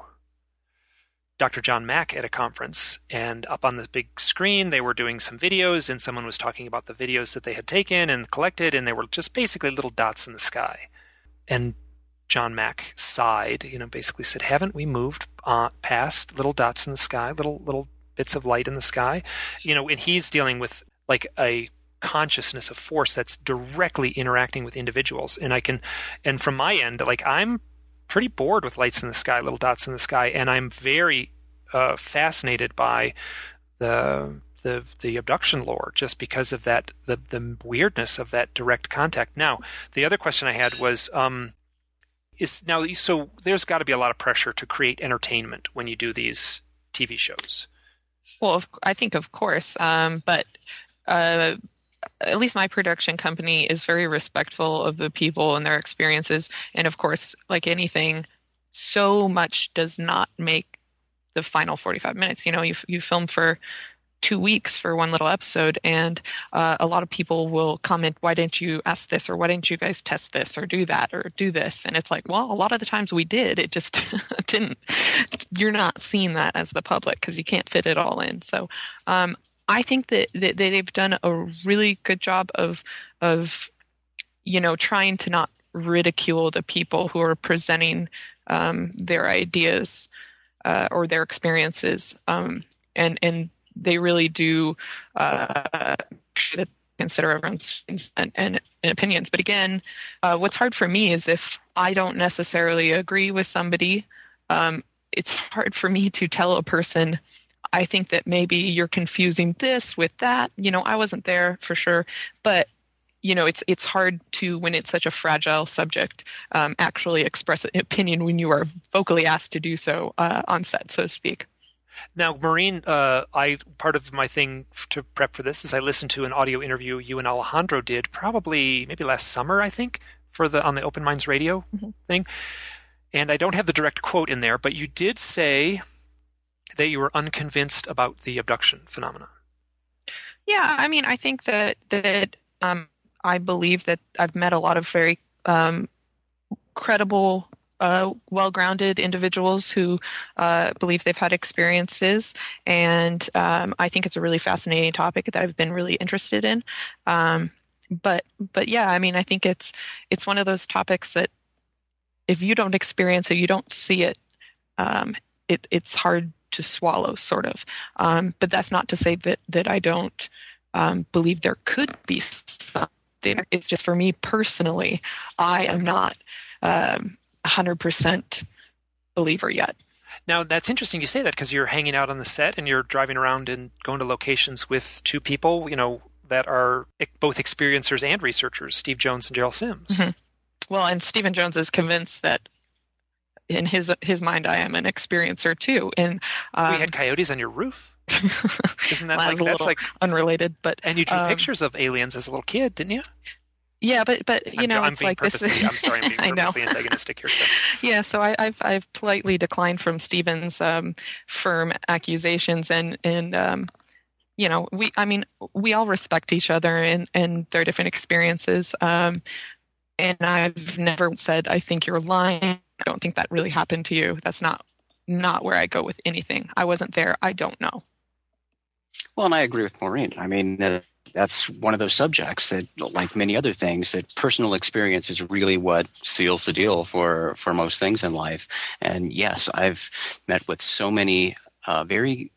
Dr. John Mack at a conference, and up on the big screen, they were doing some videos, and someone was talking about the videos that they had taken and collected, and they were just basically little dots in the sky. And John Mack sighed, you know, basically said, "Haven't we moved uh, past little dots in the sky, little little bits of light in the sky?" You know, and he's dealing with like a consciousness of force that's directly interacting with individuals, and I can, and from my end, like I'm pretty bored with lights in the sky, little dots in the sky, and I'm very uh, fascinated by the the the abduction lore just because of that the the weirdness of that direct contact. Now, the other question I had was um, is now so there's got to be a lot of pressure to create entertainment when you do these TV shows. Well, I think of course, um, but uh, at least my production company is very respectful of the people and their experiences. And of course, like anything, so much does not make the final 45 minutes. You know, you, you film for two weeks for one little episode and uh, a lot of people will comment why didn't you ask this or why didn't you guys test this or do that or do this and it's like well a lot of the times we did it just didn't you're not seeing that as the public because you can't fit it all in so um, I think that, that they've done a really good job of of you know trying to not ridicule the people who are presenting um, their ideas uh, or their experiences, um, and and they really do uh, consider everyone's and, and, and, opinions. But again, uh, what's hard for me is if I don't necessarily agree with somebody, um, it's hard for me to tell a person I think that maybe you're confusing this with that. You know, I wasn't there for sure, but you know, it's it's hard to when it's such a fragile subject um, actually express an opinion when you are vocally asked to do so uh, on set, so to speak. Now, Maureen, uh, I part of my thing to prep for this is I listened to an audio interview you and Alejandro did probably maybe last summer, I think, for the on the Open Minds Radio mm-hmm. thing. And I don't have the direct quote in there, but you did say that you were unconvinced about the abduction phenomenon. Yeah, I mean, I think that that um, I believe that I've met a lot of very um, credible, uh, well-grounded individuals who uh, believe they've had experiences, and um, I think it's a really fascinating topic that I've been really interested in. Um, but but yeah, I mean, I think it's it's one of those topics that if you don't experience it, you don't see it. Um, it it's hard to swallow, sort of. Um, but that's not to say that that I don't um, believe there could be something. It's just for me personally, I am not um, 100% believer yet. Now that's interesting you say that because you're hanging out on the set and you're driving around and going to locations with two people, you know, that are both experiencers and researchers, Steve Jones and Derrel Sims. Mm-hmm. Well, and Stephen Jones is convinced that in his his mind, I am an experiencer too. And um, we had coyotes on your roof. Isn't that like that's like unrelated? But and you drew um, pictures of aliens as a little kid, didn't you? Yeah, but but you I'm, know, I'm it's like this. I'm sorry, I'm being purposely antagonistic here. So. Yeah, so I, have I've politely declined from Stephen's um, firm accusations, and and um, you know, we I mean, we all respect each other and and their different experiences. Um, and I've never said I think you're lying. I don't think that really happened to you. That's not not where I go with anything. I wasn't there. I don't know. Well, and I agree with Maureen. I mean, uh, that's one of those subjects that, like many other things, that personal experience is really what seals the deal for for most things in life. And yes, I've met with so many uh, very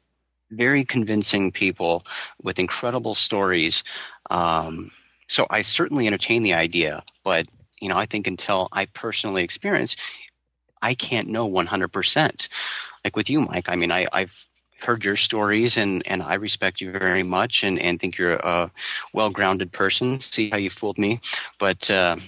very convincing people with incredible stories. Um, so I certainly entertain the idea, but you know, I think until I personally experience, I can't know 100%. Like with you, Mike, I mean, I, I've heard your stories and, and I respect you very much and, and think you're a well grounded person. See how you fooled me. But uh,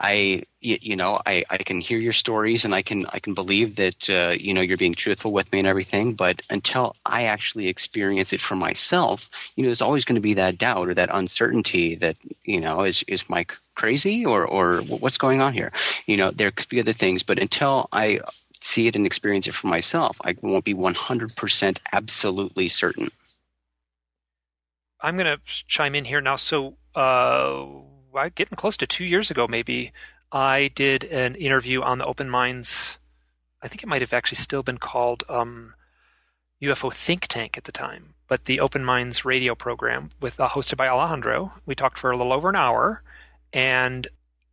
I, you know, I, I can hear your stories and I can I can believe that uh, you know you're being truthful with me and everything. But until I actually experience it for myself, you know, there's always going to be that doubt or that uncertainty that you know is is Mike crazy or or what's going on here? You know, there could be other things, but until I see it and experience it for myself, I won't be 100% absolutely certain. I'm going to chime in here now. So. Uh getting close to two years ago, maybe, I did an interview on the Open Minds. I think it might have actually still been called um, UFO Think Tank at the time, but the Open Minds radio program with uh, hosted by Alejandro. We talked for a little over an hour, and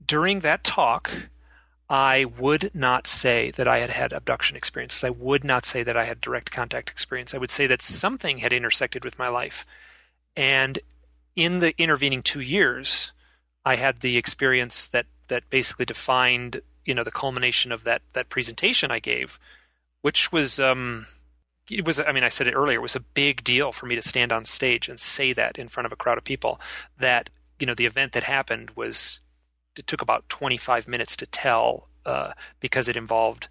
during that talk, I would not say that I had had abduction experiences. I would not say that I had direct contact experience. I would say that something had intersected with my life, and in the intervening two years, I had the experience that that basically defined you know the culmination of that that presentation I gave, which was um, it was I mean I said it earlier it was a big deal for me to stand on stage and say that in front of a crowd of people that you know the event that happened was it took about 25 minutes to tell uh, because it involved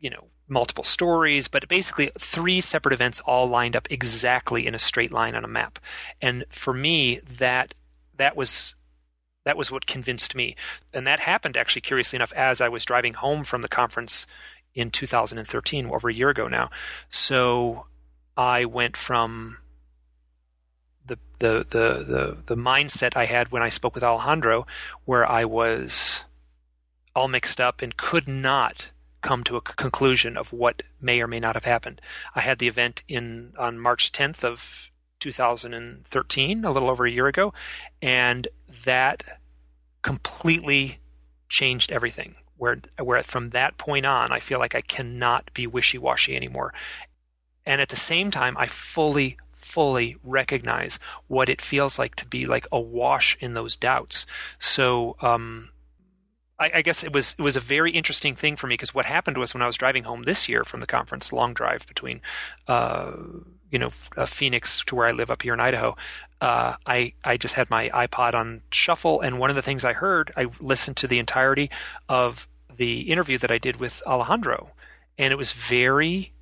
you know multiple stories but basically three separate events all lined up exactly in a straight line on a map and for me that that was that was what convinced me. And that happened actually, curiously enough, as I was driving home from the conference in 2013, over a year ago now. So I went from the, the, the, the, the mindset I had when I spoke with Alejandro, where I was all mixed up and could not come to a conclusion of what may or may not have happened. I had the event in on March 10th of 2013, a little over a year ago, and that completely changed everything. Where, where from that point on, I feel like I cannot be wishy washy anymore. And at the same time, I fully, fully recognize what it feels like to be like awash in those doubts. So, um, I, I, guess it was it was a very interesting thing for me because what happened was when I was driving home this year from the conference, long drive between uh, you know uh, Phoenix to where I live up here in Idaho, uh, I I just had my iPod on shuffle, and one of the things I heard, I listened to the entirety of the interview that I did with Alejandro, and it was very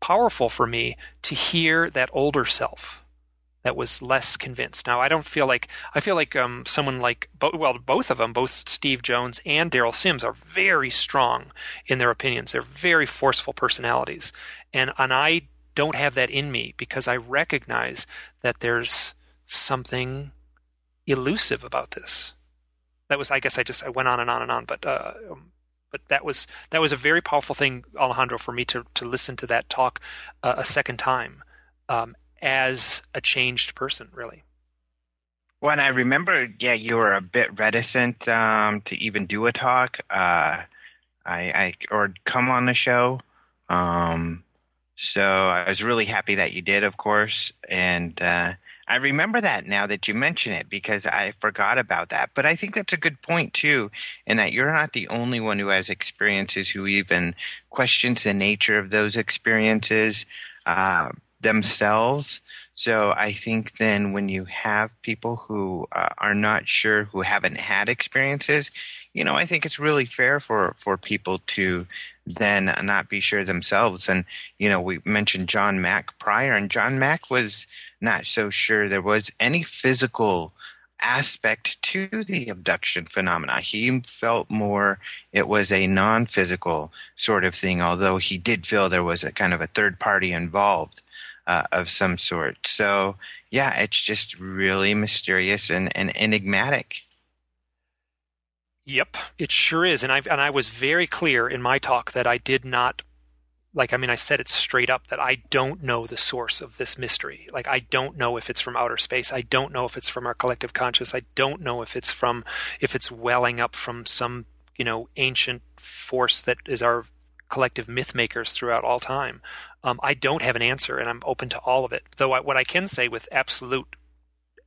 powerful for me to hear that older self that was less convinced. Now I don't feel like I feel like um, someone like bo- well both of them, both Steve Jones and Derrel Sims, are very strong in their opinions. They're very forceful personalities, and and I don't have that in me because I recognize that there's something elusive about this. That was, I guess, I just I went on and on and on, but uh, um, but that was that was a very powerful thing, Alejandro, for me to to listen to that talk uh, a second time um, as a changed person, really. Well, and I remember, yeah, you were a bit reticent um, to even do a talk, uh, I, I or come on the show. Um, so I was really happy that you did, of course. And uh, I remember that now that you mention it because I forgot about that. But I think that's a good point too, in that you're not the only one who has experiences who even questions the nature of those experiences uh, themselves. So I think then when you have people who uh, are not sure, who haven't had experiences, you know, I think it's really fair for, for people to then not be sure themselves. And, you know, we mentioned John Mack prior, and John Mack was not so sure there was any physical aspect to the abduction phenomena. He felt more it was a non physical sort of thing, although he did feel there was a kind of a third party involved uh, of some sort. So, yeah, it's just really mysterious and, and enigmatic. Yep, it sure is, and I and I was very clear in my talk that I did not like I mean I said it straight up that I don't know the source of this mystery. Like I don't know if it's from outer space. I don't know if it's from our collective conscious. I don't know if it's from if it's welling up from some, you know, ancient force that is our collective myth makers throughout all time. Um, I don't have an answer, and I'm open to all of it. Though I, what I can say with absolute,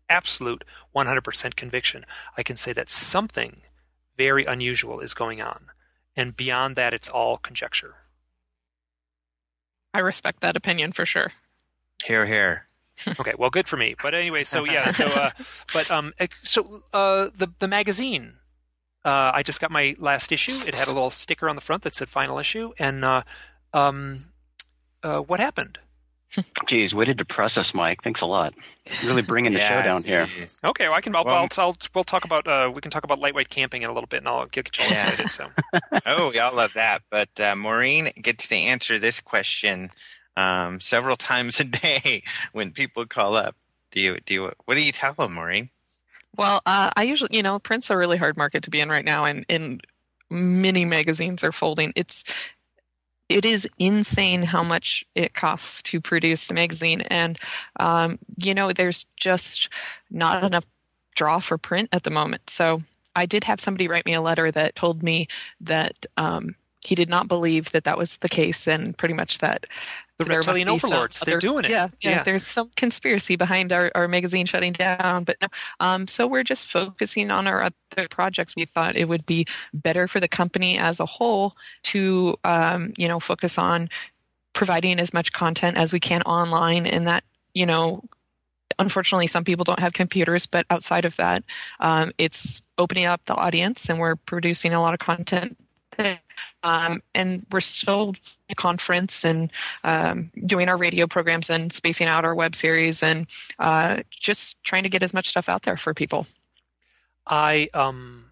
absolute 100% conviction, I can say that something very unusual is going on. And beyond that, it's all conjecture. I respect that opinion for sure. Here, here. okay, well, good for me. But anyway, so yeah, so uh, but um, so uh, the the magazine. Uh, I just got my last issue. It had a little sticker on the front that said "final issue," and uh, um, uh, what happened? Geez, way to depress us, Mike. Thanks a lot. Really bringing the Yeah, show down here. Okay, well, I can. I'll, Well- I'll, I'll, we'll talk about. Uh, we can talk about lightweight camping in a little bit, and I'll get you all Yeah. excited. So, Oh, we all love that. But uh, Maureen gets to answer this question um, several times a day when people call up. Do you do you, what do you tell them, Maureen? Well, uh, I usually, you know, print's a really hard market to be in right now, and, and many magazines are folding. It's it is insane how much it costs to produce a magazine, and um, you know, there's just not enough draw for print at the moment. So I did have somebody write me a letter that told me that um, he did not believe that that was the case, and pretty much that the there reptilian overlords, they're doing it. Yeah, yeah, Yeah. There's some conspiracy behind our, our magazine shutting down, but no. Um, so we're just focusing on our other projects. We thought it would be better for the company as a whole to, um, you know, focus on providing as much content as we can online, and that, you know. Unfortunately, some people don't have computers, but outside of that, um, it's opening up the audience, and we're producing a lot of content Um, and we're still conference and um, doing our radio programs and spacing out our web series and uh, just trying to get as much stuff out there for people. I um,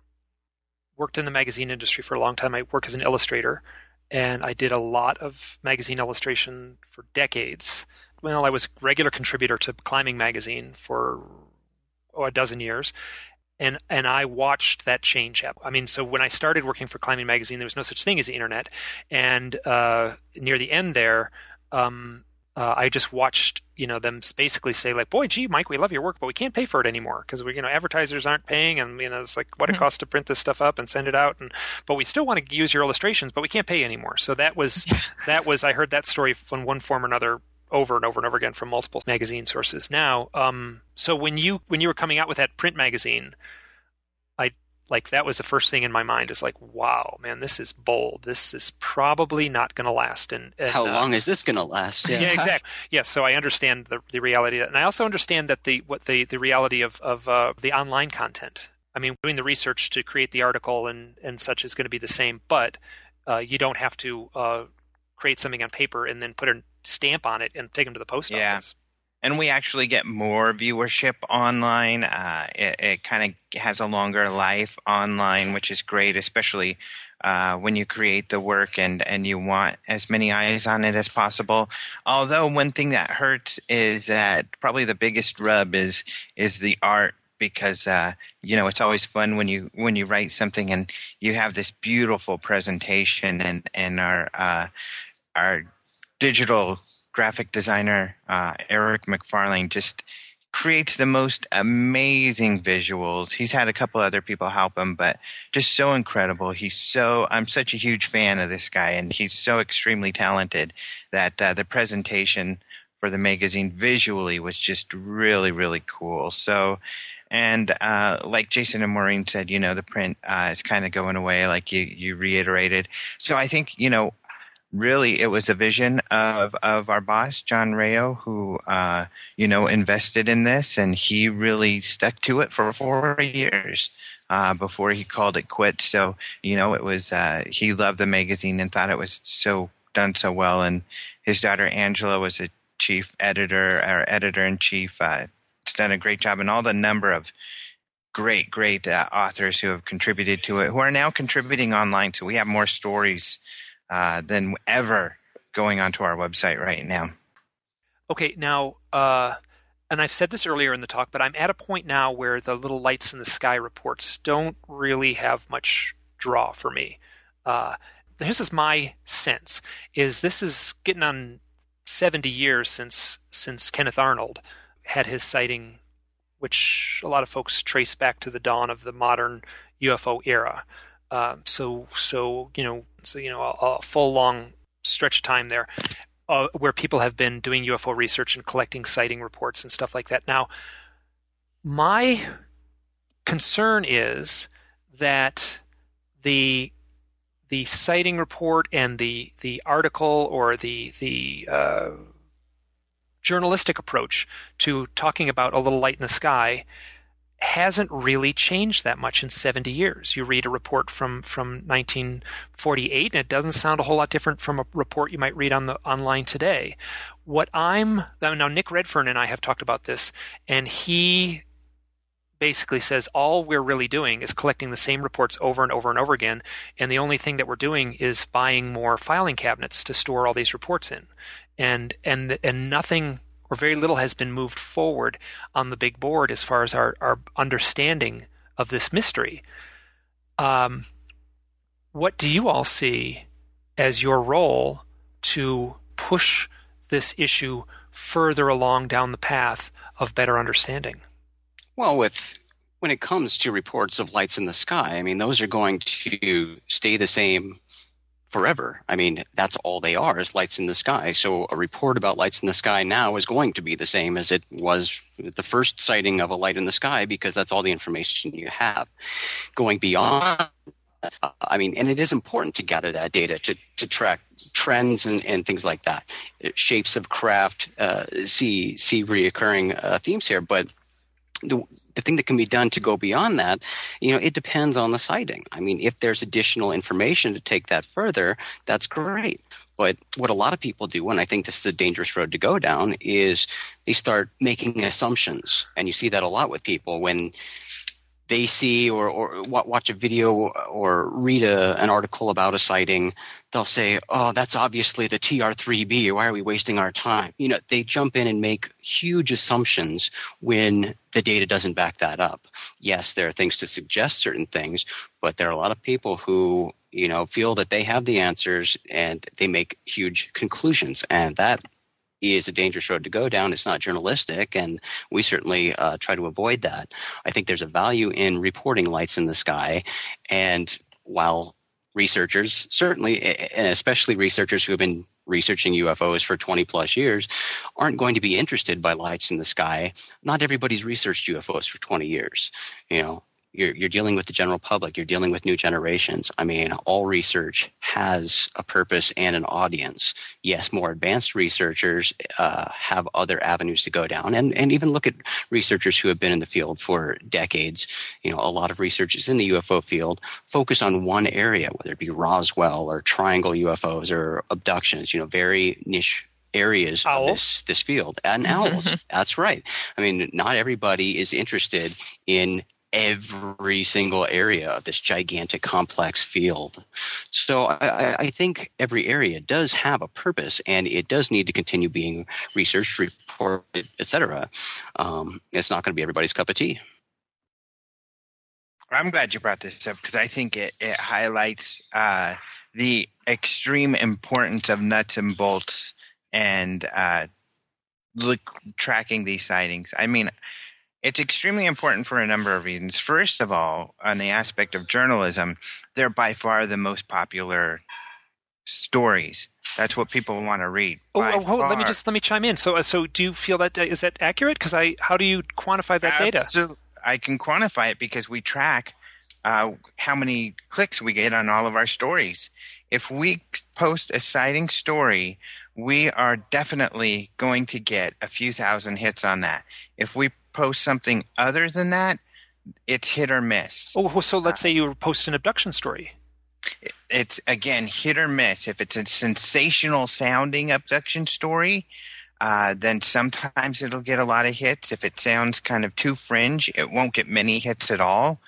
worked in the magazine industry for a long time. I work as an illustrator, and I did a lot of magazine illustration for decades. Well, I was a regular contributor to Climbing Magazine for oh, a dozen years, and and I watched that change happen. I mean, so when I started working for Climbing Magazine, there was no such thing as the internet, and uh, near the end there. Um, uh, I just watched, you know, them basically say like, "Boy, gee, Mike, we love your work, but we can't pay for it anymore because we, you know, advertisers aren't paying, and you know, it's like what it Mhm. costs to print this stuff up and send it out, and but we still want to use your illustrations, but we can't pay anymore." So that was that was I heard that story from one form or another over and over and over again from multiple magazine sources. Now, um, so when you when you were coming out with that print magazine, I like that was the first thing in my mind is like, wow, man, this is bold. This is probably not going to last. And, and How uh, long is this going to last? yeah, exactly. Yes, so I understand the the reality, of that. and I also understand that the what the the reality of of uh, the online content. I mean, doing the research to create the article and and such is going to be the same, but uh, you don't have to uh, create something on paper and then put a stamp on it and take them to the post Yeah. office. And we actually get more viewership online. Uh, it it kind of has a longer life online, which is great, especially uh, when you create the work and and you want as many eyes on it as possible. Although one thing that hurts is that probably the biggest rub is is the art because uh, you know it's always fun when you when you write something and you have this beautiful presentation and and our uh, our digital graphic designer uh, Eric McFarlane just creates the most amazing visuals. He's had a couple other people help him, but just so incredible. He's so I'm such a huge fan of this guy, and he's so extremely talented that uh, the presentation for the magazine visually was just really really cool. So. And uh, like Jason and Maureen said, you know, the print uh, is kind of going away, like you, you reiterated. So I think, you know, really it was a vision of of our boss John Rayo who uh, you know invested in this and he really stuck to it for four years uh, before he called it quits. So you know it was uh, he loved the magazine and thought it was so done so well. And his daughter Angela was a chief editor or editor in chief uh, it's done a great job. And all the number of great great uh, authors who have contributed to it who are now contributing online. So we have more stories uh, than ever going onto our website right now. Okay, now uh, and I've said this earlier in the talk, but I'm at a point now where the little lights in the sky reports don't really have much draw for me. Uh, this is my sense: is this is getting on 70 years since since Kenneth Arnold had his sighting, which a lot of folks trace back to the dawn of the modern UFO era. Uh, so so you know so you know a, a full long stretch of time there uh, where people have been doing UFO research and collecting sighting reports and stuff like that. Now, my concern is that the the sighting report and the the article or the the uh, journalistic approach to talking about a little light in the sky hasn't really changed that much in 70 years. You read a report from, from 1948 and it doesn't sound a whole lot different from a report you might read on the online today. What I'm now Nick Redfern and I have talked about this and he basically says all we're really doing is collecting the same reports over and over and over again and the only thing that we're doing is buying more filing cabinets to store all these reports in. And and and nothing or very little has been moved forward on the big board as far as our, our understanding of this mystery. Um, what do you all see as your role to push this issue further along down the path of better understanding? Well, with when it comes to reports of lights in the sky, I mean, those are going to stay the same forever. I mean, that's all they are is lights in the sky. So a report about lights in the sky now is going to be the same as it was the first sighting of a light in the sky because that's all the information you have. Going beyond I mean, and it is important to gather that data to, to track trends and, and things like that. Shapes of craft, uh, see see reoccurring uh, themes here, but the, the thing that can be done to go beyond that, you know, it depends on the sighting. I mean, if there's additional information to take that further, that's great. But what a lot of people do, and I think this is a dangerous road to go down, is they start making assumptions. And you see that a lot with people when they see or, or watch a video or read a, an article about a sighting, they'll say, "Oh, that's obviously the TR3B. Why are we wasting our time?" You know, they jump in and make huge assumptions when the data doesn't back that up. Yes, there are things to suggest certain things, but there are a lot of people who you know feel that they have the answers and they make huge conclusions, and that is a dangerous road to go down. It's not journalistic, and we certainly uh, try to avoid that. I think there's a value in reporting lights in the sky, and while researchers, certainly, and especially researchers who have been researching UFOs for 20 plus years, aren't going to be interested by lights in the sky. Not everybody's researched UFOs for 20 years. You know, you're, you're dealing with the general public you're dealing with new generations. I mean all research has a purpose and an audience. Yes more advanced researchers uh, have other avenues to go down. And, and even look at researchers who have been in the field for decades. You know a lot of researchers in the ufo field. Focus on one area whether it be roswell or triangle ufos or abductions you know very niche areas owls. of this this field. And owls. That's right. I mean not everybody is interested in every single area of this gigantic complex field. So I, I, think every area does have a purpose and it does need to continue being researched, reported, etc. Um, it's not going to be everybody's cup of tea. I'm glad you brought this up because I think it, it highlights uh, the extreme importance of nuts and bolts and uh, look, tracking these sightings. I mean, it's extremely important for a number of reasons. First of all, on the aspect of journalism, they're by far the most popular stories. That's what people want to read. Oh, oh, oh let me just let me chime in. So, uh, so do you feel that uh, is that accurate? Because I, how do you quantify that Absolutely. data? I can quantify it because we track uh, how many clicks we get on all of our stories. If we post a sighting story, we are definitely going to get a few thousand hits on that. If we post something other than that, it's hit or miss. Oh, so let's uh, say you post an abduction story. It's again hit or miss. If it's a sensational sounding abduction story, uh, then sometimes it'll get a lot of hits. If it sounds kind of too fringe, it won't get many hits at all.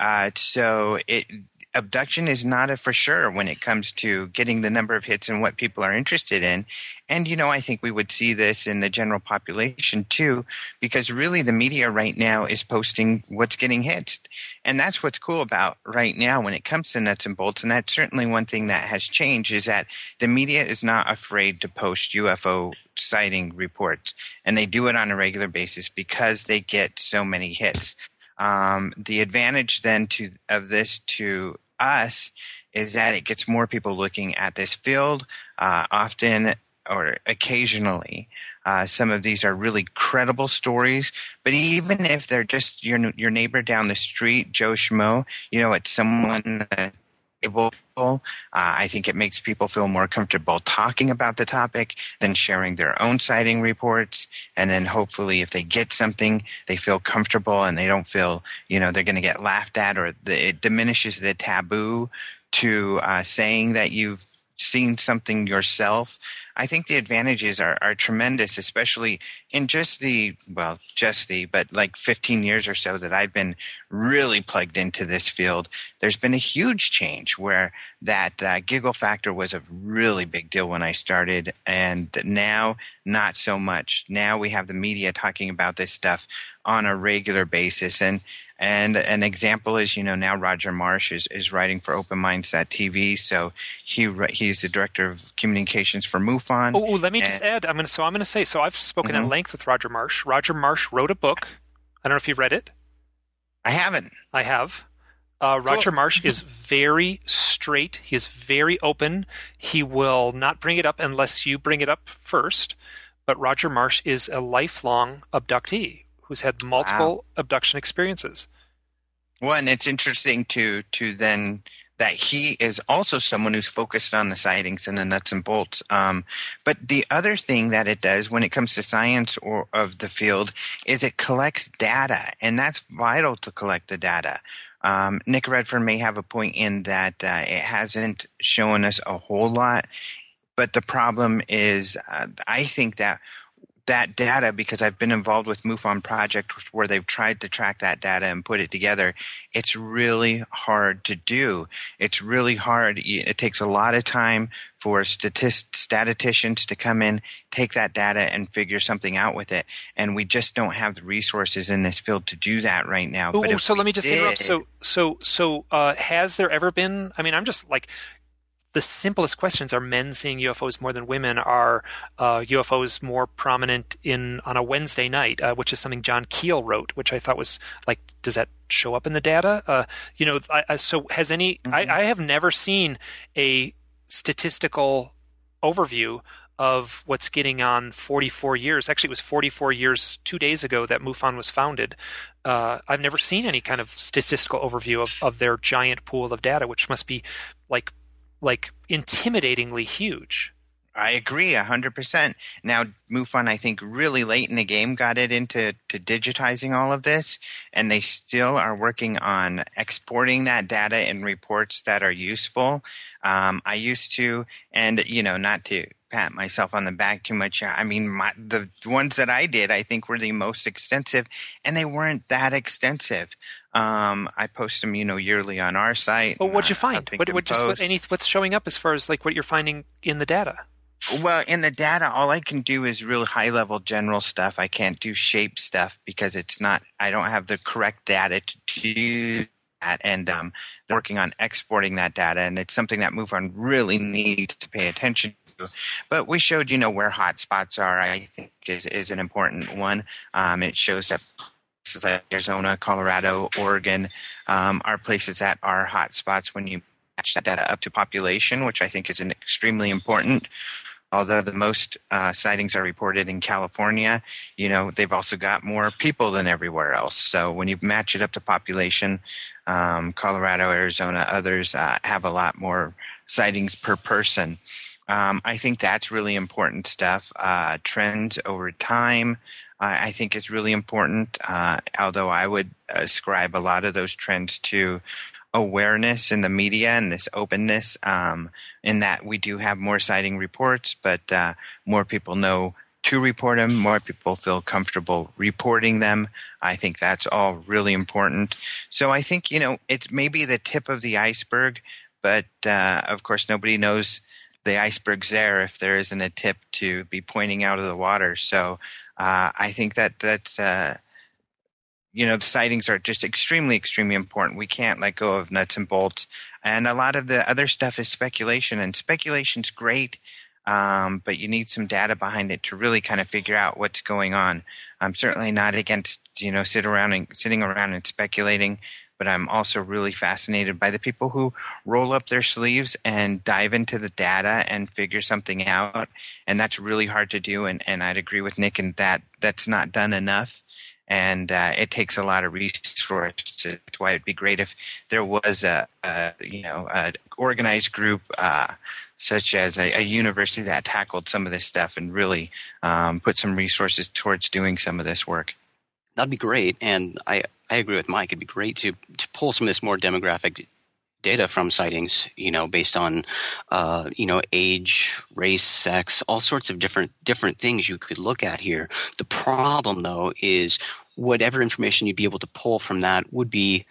Uh, so it abduction is not a for sure when it comes to getting the number of hits and what people are interested in. And, you know, I think we would see this in the general population too, because really the media right now is posting what's getting hits. And that's what's cool about right now when it comes to nuts and bolts. And that's certainly one thing that has changed is that the media is not afraid to post UFO sighting reports. And they do it on a regular basis because they get so many hits. Um, the advantage then to of this to us is that it gets more people looking at this field. Uh, often or occasionally, uh, some of these are really credible stories. But even if they're just your your neighbor down the street, Joe Schmo, you know, it's someone that. Uh, I think it makes people feel more comfortable talking about the topic than sharing their own sighting reports. And then hopefully, if they get something, they feel comfortable and they don't feel, you know, they're going to get laughed at or the, it diminishes the taboo to uh, saying that you've seen something yourself. I think the advantages are, are tremendous, especially in just the, well, just the, but like 15 years or so that I've been really plugged into this field. There's been a huge change where that uh, giggle factor was a really big deal when I started, and now not so much. Now we have the media talking about this stuff on a regular basis. And and an example is, you know, now Roger Marsh is, is writing for Open Minds TV. So he he's the director of communications for MUFON. Oh, let me and, just add. I'm going to so I'm going to say so. I've spoken mm-hmm. at length with Roger Marsh. Roger Marsh wrote a book. I don't know if you've read it. I haven't. I have. Uh, Roger cool. Marsh is very straight. He is very open. He will not bring it up unless you bring it up first. But Roger Marsh is a lifelong abductee who's had multiple wow. abduction experiences. Well, and it's interesting to to then that he is also someone who's focused on the sightings and the nuts and bolts. Um, but the other thing that it does when it comes to science or of the field is it collects data, and that's vital to collect the data. Um, Nick Redfern may have a point in that uh, it hasn't shown us a whole lot, but the problem is, uh, I think that that data because I've been involved with MUFON projects where they've tried to track that data and put it together. It's really hard to do. It's really hard. It takes a lot of time for statist- statisticians to come in, take that data and figure something out with it. And we just don't have the resources in this field to do that right now. Ooh, so let me just did, interrupt. So, so, so, uh, has there ever been, I mean, I'm just like, the simplest questions are men seeing UFOs more than women? Are uh, UFOs more prominent in on a Wednesday night, uh, which is something John Keel wrote, which I thought was like, does that show up in the data? Uh, you know, I, I, so has any? Mm-hmm. I, I have never seen a statistical overview of what's getting on 44 years. Actually, it was 44 years two days ago that MUFON was founded. Uh, I've never seen any kind of statistical overview of, of their giant pool of data, which must be like like intimidatingly huge. I agree hundred percent. Now, MUFON, I think, really late in the game got it into to digitizing all of this, and they still are working on exporting that data in reports that are useful. Um, I used to, and you know, not to pat myself on the back too much. I mean, my, the ones that I did, I think, were the most extensive, and they weren't that extensive. Um, I post them, you know, yearly on our site. Well, what'd you find? What, what just what, any, what's showing up as far as like what you're finding in the data? Well, in the data, all I can do is real high level general stuff. I can't do shape stuff because it's not. I don't have the correct data to do that, and um, working on exporting that data, and it's something that MUFON really needs to pay attention to. But we showed, you know, where hot spots are. I think is is an important one. Um, it shows that places like Arizona, Colorado, Oregon um, are places that are hot spots when you match that data up to population, which I think is an extremely important. Although the most uh, sightings are reported in California, you know they've also got more people than everywhere else. So when you match it up to population, um, Colorado, Arizona, others uh, have a lot more sightings per person. Um, I think that's really important stuff. Uh, trends over time, I think is really important. Uh, although I would ascribe a lot of those trends to awareness in the media and this openness, um, in that we do have more sighting reports, but uh, more people know to report them, more people feel comfortable reporting them. I think that's all really important. So I think, you know, it may be the tip of the iceberg, but uh, of course, nobody knows the iceberg's there if there isn't a tip to be pointing out of the water. So uh, I think that that's. Uh, you know the sightings are just extremely extremely important. We can't let go of nuts and bolts. And a lot of the other stuff is speculation and speculation's great um, but you need some data behind it to really kind of figure out what's going on. I'm certainly not against you know sit around and sitting around and speculating but i'm also really fascinated by the people who roll up their sleeves and dive into the data and figure something out and that's really hard to do and, and i'd agree with nick in that that's not done enough and uh, it takes a lot of resources. That's why it'd be great if there was a, a you know an organized group. Uh, such as a, a, university that tackled some of this stuff and really um, put some resources towards doing some of this work. That'd be great, and I, I agree with Mike. It'd be great to to pull some of this more demographic data from sightings, you know, based on, uh, you know, age, race, sex, all sorts of different different things you could look at here. The problem, though, is whatever information you'd be able to pull from that would be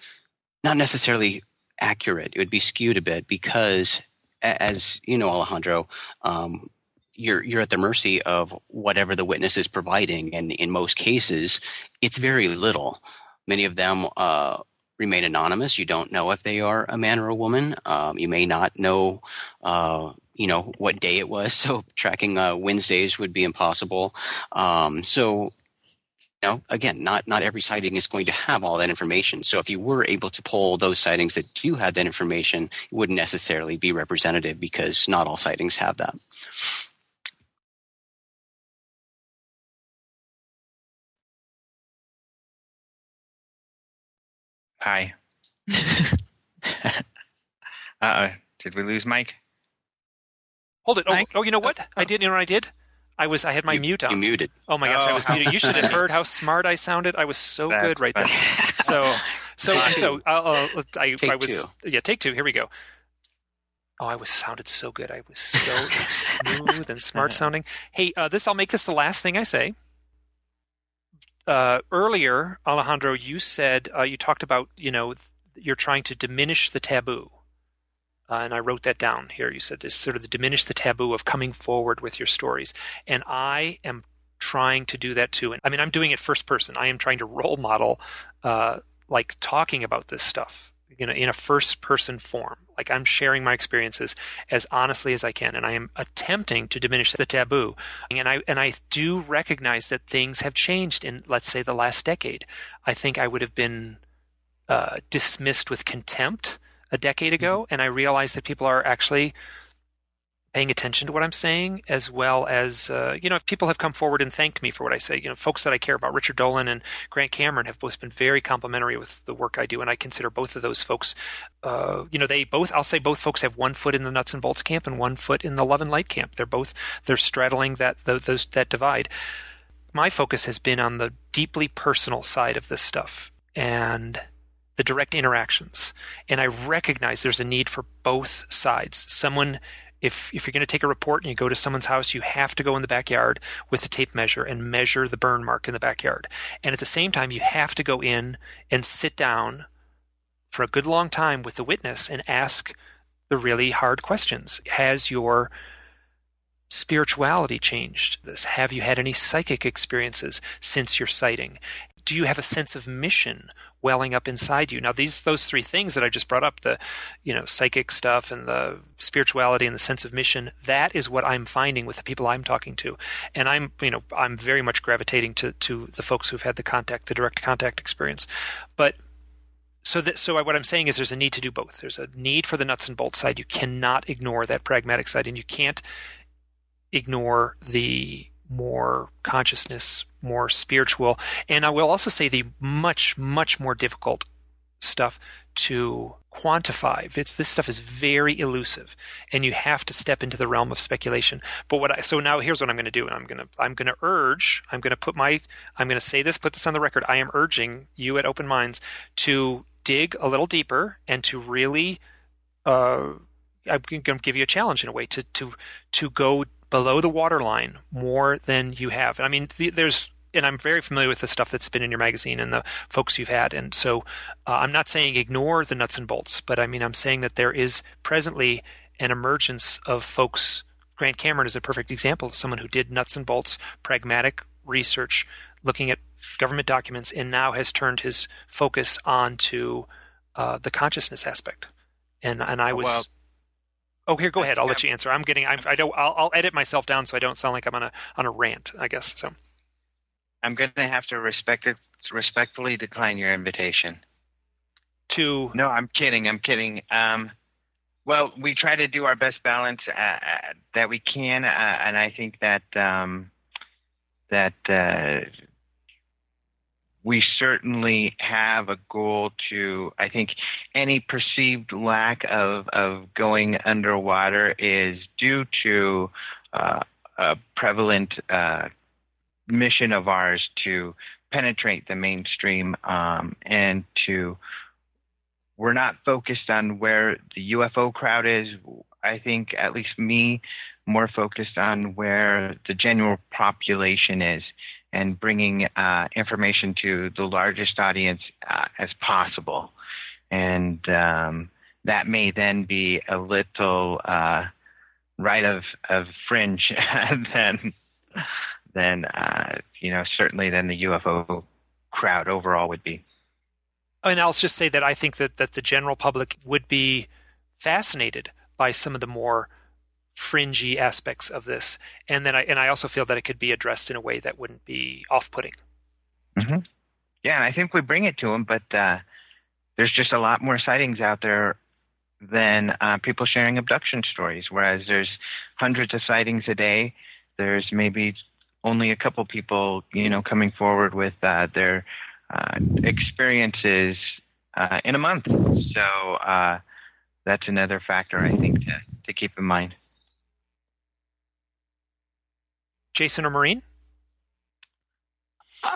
not necessarily accurate. It would be skewed a bit because, as you know, Alejandro, um, you're you're at the mercy of whatever the witness is providing, and in most cases, it's very little. Many of them uh, remain anonymous. You don't know if they are a man or a woman. Um, you may not know, uh, you know, what day it was. So tracking uh, Wednesdays would be impossible. Um, so know, again, not not every sighting is going to have all that information. So if you were able to pull those sightings that do have that information, it wouldn't necessarily be representative because not all sightings have that. Hi. uh oh. Did we lose Mike? Hold it. Oh, oh, you know what? I did. You know what I did? I was. I had my you, mute on. You muted. Oh my gosh! Oh. I was muted. You should have heard how smart I sounded. I was so That's good right there. So, so, so. Uh, uh, I, take I was. Two. Yeah, take two. Here we go. Oh, I was sounded so good. I was so smooth and smart sounding. Hey, uh, this. I'll make this the last thing I say uh, earlier, Alejandro, you said uh, you talked about you know you're trying to diminish the taboo, uh, and I wrote that down here. You said this sort of the diminish the taboo of coming forward with your stories, and I am trying to do that too. And I mean, I'm doing it first person. I am trying to role model, uh, like talking about this stuff, you know, in a first person form. Like I'm sharing my experiences as honestly as I can, and I am attempting to diminish the taboo. And I and I do recognize that things have changed in, let's say, the last decade. I think I would have been uh, dismissed with contempt a decade ago, mm-hmm. and I realize that people are actually paying attention to what I'm saying, as well as, uh, you know, if people have come forward and thanked me for what I say, you know, folks that I care about, Richard Dolan and Grant Cameron have both been very complimentary with the work I do. And I consider both of those folks, uh, you know, they both, I'll say both folks have one foot in the nuts and bolts camp and one foot in the love and light camp. They're both, they're straddling that, those, that divide. My focus has been on the deeply personal side of this stuff and the direct interactions. And I recognize there's a need for both sides. Someone if if you're going to take a report and you go to someone's house, you have to go in the backyard with a tape measure and measure the burn mark in the backyard. And at the same time, you have to go in and sit down for a good long time with the witness and ask the really hard questions. Has your spirituality changed this? Have you had any psychic experiences since your sighting? Do you have a sense of mission welling up inside you. Now these those three things that I just brought up, the you know, psychic stuff and the spirituality and the sense of mission, that is what I'm finding with the people I'm talking to. And I'm you know, I'm very much gravitating to to the folks who've had the contact, the direct contact experience. But so that so what I'm saying is there's a need to do both. There's a need for the nuts and bolts side. You cannot ignore that pragmatic side and you can't ignore the more consciousness, more spiritual, and I will also say the much, much more difficult stuff to quantify. It's this stuff is very elusive, and you have to step into the realm of speculation. But what I so now here's what I'm going to do, and I'm going to I'm going to urge I'm going to put my I'm going to say this, put this on the record. I am urging you at Open Minds to dig a little deeper and to really. Uh, I'm going to give you a challenge in a way to to to go below the waterline more than you have. I mean, there's and I'm very familiar with the stuff that's been in your magazine and the folks you've had. And so uh, I'm not saying ignore the nuts and bolts, but I mean, I'm saying that there is presently an emergence of folks. Grant Cameron is a perfect example of someone who did nuts and bolts, pragmatic research, looking at government documents, and now has turned his focus onto uh, the consciousness aspect. And and I was. Well, oh, here, go ahead. I'll let you answer. I'm getting. I'm, I don't. I'll, I'll edit myself down so I don't sound like I'm on a on a rant. I guess so. I'm going to have to respect it, respectfully decline your invitation. To no, I'm kidding. I'm kidding. Um, well, we try to do our best balance uh, uh that we can, uh, and I think that um, that uh, we certainly have a goal to. I think any perceived lack of of going underwater is due to uh, a prevalent uh, mission of ours to penetrate the mainstream um, and to we're not focused on where the UFO crowd is. I think at least me more focused on where the general population is and bringing uh, information to the largest audience uh, as possible. And um, that may then be a little uh, right of, of fringe than than uh, you know certainly than the UFO crowd overall would be. And I'll just say that I think that that the general public would be fascinated by some of the more fringy aspects of this, and then I and I also feel that it could be addressed in a way that wouldn't be off-putting. Mm-hmm. Yeah, and I think we bring it to them, but uh, there's just a lot more sightings out there than uh, people sharing abduction stories. Whereas there's hundreds of sightings a day, there's maybe only a couple people, you know, coming forward with uh, their uh, experiences uh, in a month. So uh, that's another factor I think to, to keep in mind. Jason or Maureen?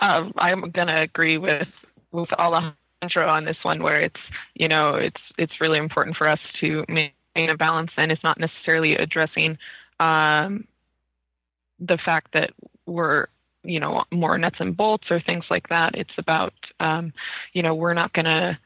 Um, I'm going to agree with with Alejandro on this one, where it's you know it's it's really important for us to maintain a balance, and it's not necessarily addressing um, the fact that we're you know more nuts and bolts or things like that. It's about um, you know we're not going to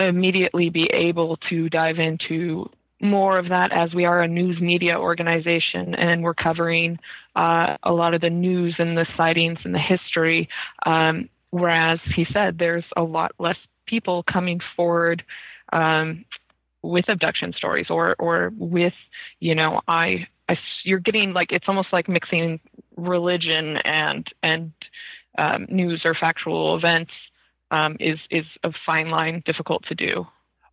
immediately be able to dive into more of that as we are a news media organization and we're covering uh, a lot of the news and the sightings and the history. Um, whereas he said there's a lot less people coming forward um, with abduction stories or or with you know I, I you're getting like it's almost like mixing religion and and um, news or factual events um, is is a fine line, difficult to do.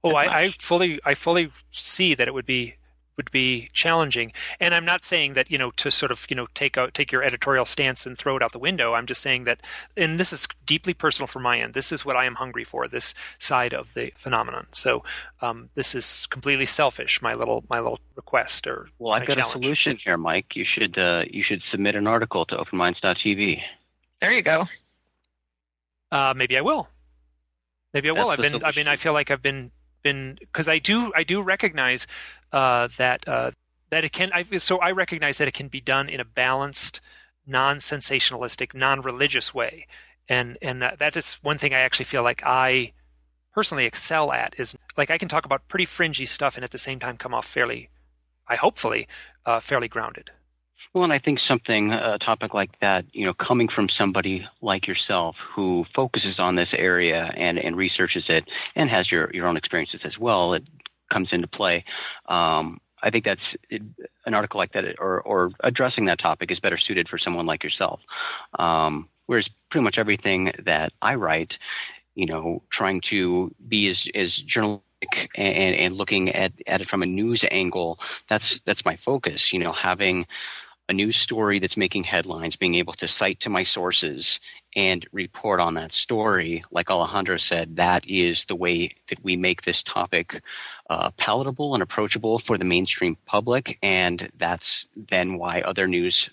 Oh, I, I, fully I fully see that it would be would be challenging. And I'm not saying that you know to sort of you know take out take your editorial stance and throw it out the window. I'm just saying that, and this is deeply personal from my end. This is what I am hungry for. This side of the phenomenon. So um, this is completely selfish. My little my little request or well, I've got challenge. a solution here, Mike. You should uh, you should submit an article to OpenMinds.tv. There you go. Uh, maybe I will. Maybe I will. I've been. I mean, I feel like I've been been because I do I do recognize uh, that uh, that it can. I, so I recognize that it can be done in a balanced, non-sensationalistic, non-religious way, and and that, is one thing I actually feel like I personally excel at is like I can talk about pretty fringy stuff and at the same time come off fairly, I hopefully, uh, fairly grounded. Well, and I think something, a topic like that, you know, coming from somebody like yourself who focuses on this area and, and researches it and has your, your own experiences as well, it comes into play. Um, I think that's an article like that or, or addressing that topic is better suited for someone like yourself. Um, whereas pretty much everything that I write, you know, trying to be as, as journalistic and, and looking at, at it from a news angle, that's, that's my focus, you know, having, a news story that's making headlines, being able to cite to my sources and report on that story, like Alejandro said, that is the way that we make this topic uh, palatable and approachable for the mainstream public, and that's then why other news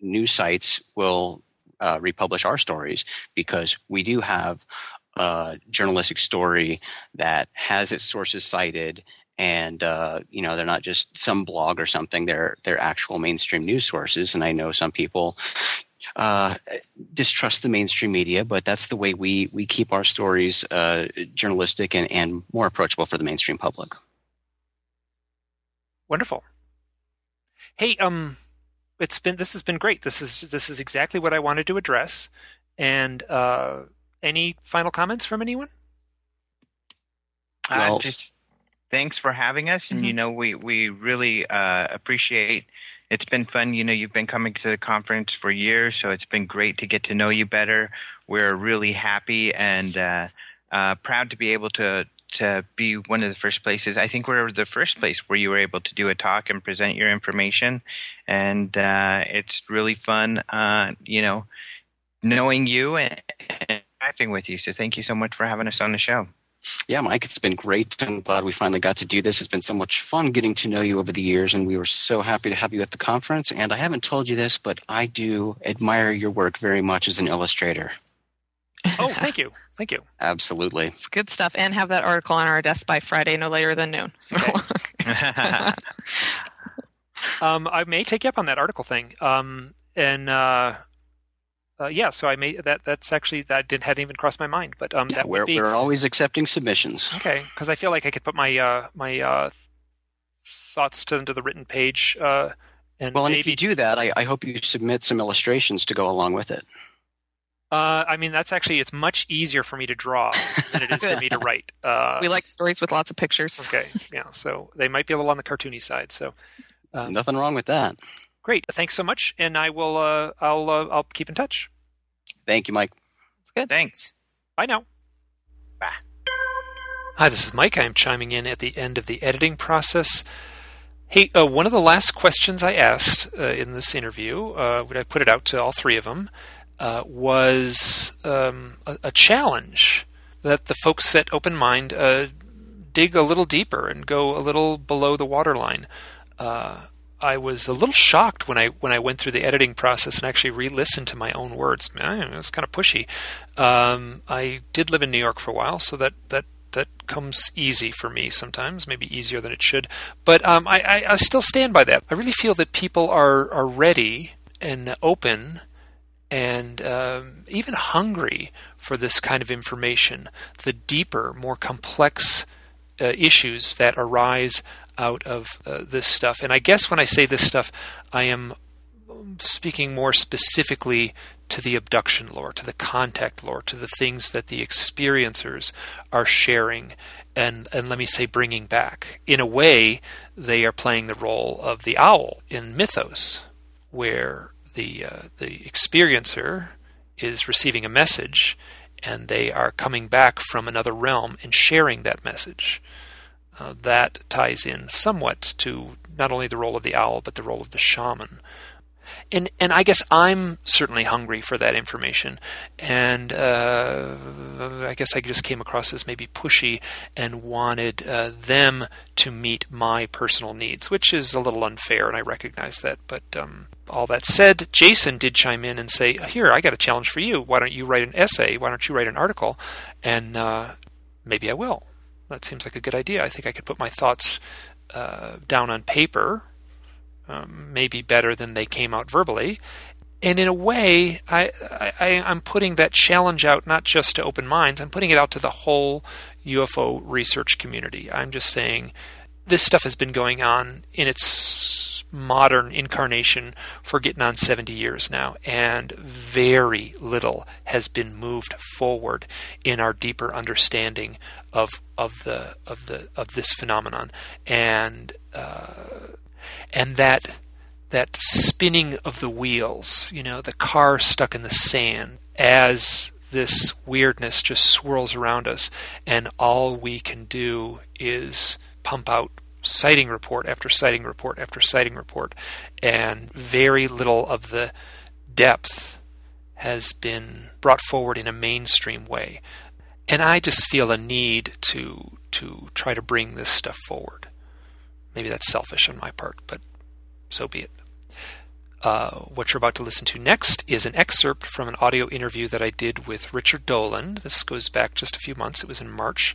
news sites will uh, republish our stories because we do have a journalistic story that has its sources cited and uh, you know they're not just some blog or something. They're they're actual mainstream news sources. And I know some people uh, distrust the mainstream media, but that's the way we we keep our stories uh, journalistic and, and more approachable for the mainstream public. Wonderful. Hey, um, it's been this has been great. This is this is exactly what I wanted to address. And uh, any final comments from anyone? Uh, well, just thanks for having us, and mm-hmm. you know we we really uh, appreciate. It's been fun. You know, you've been coming to the conference for years, so it's been great to get to know you better. We're really happy and uh, uh proud to be able to to be one of the first places. I think we're the first place where you were able to do a talk and present your information, and uh, it's really fun. Uh, you know, knowing you and interacting with you. So thank you so much for having us on the show. Yeah, Mike, it's been great. I'm glad we finally got to do this. It's been so much fun getting to know you over the years, and we were so happy to have you at the conference. And I haven't told you this, but I do admire your work very much as an illustrator. Oh, thank you. Thank you. Absolutely. It's good stuff. And have that article on our desk by Friday, no later than noon. Okay. um, I may take you up on that article thing. Um, and uh, uh, yeah, so I may that that's actually that didn't hadn't even crossed my mind, but um, that we're be, we're always accepting submissions. Okay, because I feel like I could put my uh, my uh, thoughts to into the written page. Uh, and well, and maybe, if you do that, I, I hope you submit some illustrations to go along with it. Uh, I mean, that's actually it's much easier for me to draw than it is for me to write. Uh, we like stories with lots of pictures. Okay, yeah, so they might be a little on the cartoony side. So um, nothing wrong with that. Great, thanks so much, and I will. Uh, I'll. Uh, I'll keep in touch. Thank you, Mike. Good. Thanks. Bye now. Bye. Hi, this is Mike. I am chiming in at the end of the editing process. Hey, uh, one of the last questions I asked uh, in this interview, uh, when I put it out to all three of them, uh, was um, a, a, challenge that the folks at Open Mind uh, dig a little deeper and go a little below the waterline. Uh, I was a little shocked when I when I went through the editing process and actually re-listened to my own words. Man, it was kind of pushy. Um, I did live in New York for a while, so that that that comes easy for me sometimes, maybe easier than it should. But um, I, I, I still stand by that. I really feel that people are are ready and open and um, even hungry for this kind of information, the deeper, more complex uh, issues that arise out of uh, this stuff. And I guess when I say this stuff, I am speaking more specifically to the abduction lore, to the contact lore, to the things that the experiencers are sharing and, and let me say bringing back. In a way, they are playing the role of the owl in mythos, where the uh, the experiencer is receiving a message, and they are coming back from another realm and sharing that message. Uh, that ties in somewhat to not only the role of the owl but the role of the shaman. And and I guess I'm certainly hungry for that information, and uh, I guess I just came across as maybe pushy and wanted uh, them to meet my personal needs, which is a little unfair, and I recognize that. But um, all that said, Jason did chime in and say, "Here, I got a challenge for you. Why don't you write an essay? Why don't you write an article?" And uh, maybe I will. That seems like a good idea. I think I could put my thoughts uh, down on paper, um, maybe better than they came out verbally. And in a way, I, I, I'm putting that challenge out not just to open minds, I'm putting it out to the whole UFO research community. I'm just saying this stuff has been going on in its modern incarnation for getting on 70 years now, and very little has been moved forward in our deeper understanding of of the of the of this phenomenon, and uh, and that that spinning of the wheels, you know, the car stuck in the sand as this weirdness just swirls around us, and all we can do is pump out sighting report after sighting report after sighting report, and very little of the depth has been brought forward in a mainstream way. And I just feel a need to to try to bring this stuff forward. Maybe that's selfish on my part, but so be it. Uh, what you're about to listen to next is an excerpt from an audio interview that I did with Richard Dolan. This goes back just a few months. It was in March.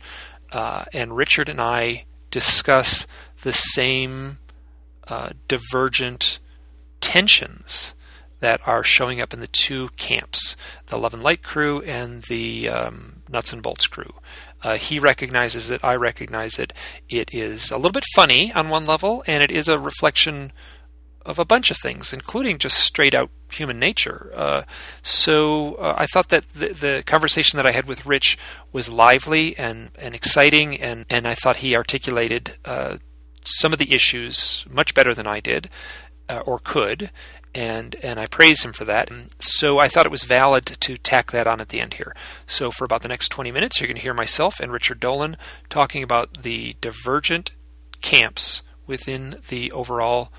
Uh, and Richard and I discuss the same uh, divergent tensions that are showing up in the two camps the Love and Light crew and the um, Nuts and Bolts crew. Uh, he recognizes it, I recognize it. It is a little bit funny on one level, and it is a reflection of a bunch of things, including just straight out human nature. Uh, so uh, I thought that the, the, conversation that I had with Rich was lively and, and exciting, and, and I thought he articulated uh, some of the issues much better than I did uh, or could. And, and I praise him for that. And so I thought it was valid to tack that on at the end here. So for about the next 20 minutes, you're going to hear myself and Richard Dolan talking about the divergent camps within the overall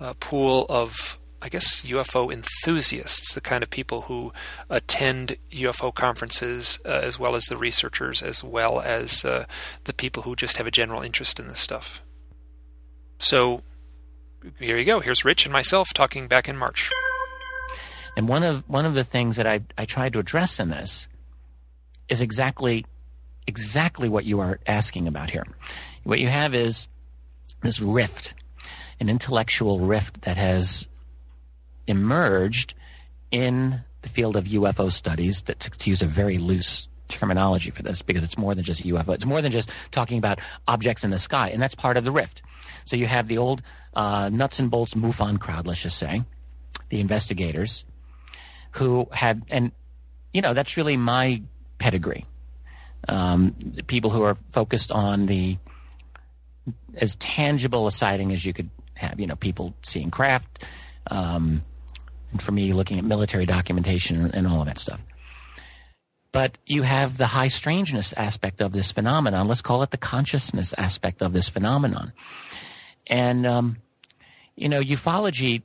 uh, pool of, I guess, UFO enthusiasts, the kind of people who attend UFO conferences, uh, as well as the researchers, as well as uh, the people who just have a general interest in this stuff. So here you go. Here's Rich and myself talking back in March. And one of one of the things that I I tried to address in this is exactly exactly what you are asking about here. What you have is this rift an intellectual rift that has emerged in the field of UFO studies, that to, to use a very loose terminology for this, because it's more than just UFO. It's more than just talking about objects in the sky, and that's part of the rift. So you have the old uh, nuts and bolts MUFON crowd, let's just say, the investigators, who have, and you know, that's really my pedigree. Um, people who are focused on the as tangible a sighting as you could have you know people seeing craft, um, and for me looking at military documentation and all of that stuff. But you have the high strangeness aspect of this phenomenon. Let's call it the consciousness aspect of this phenomenon. And um, you know, ufology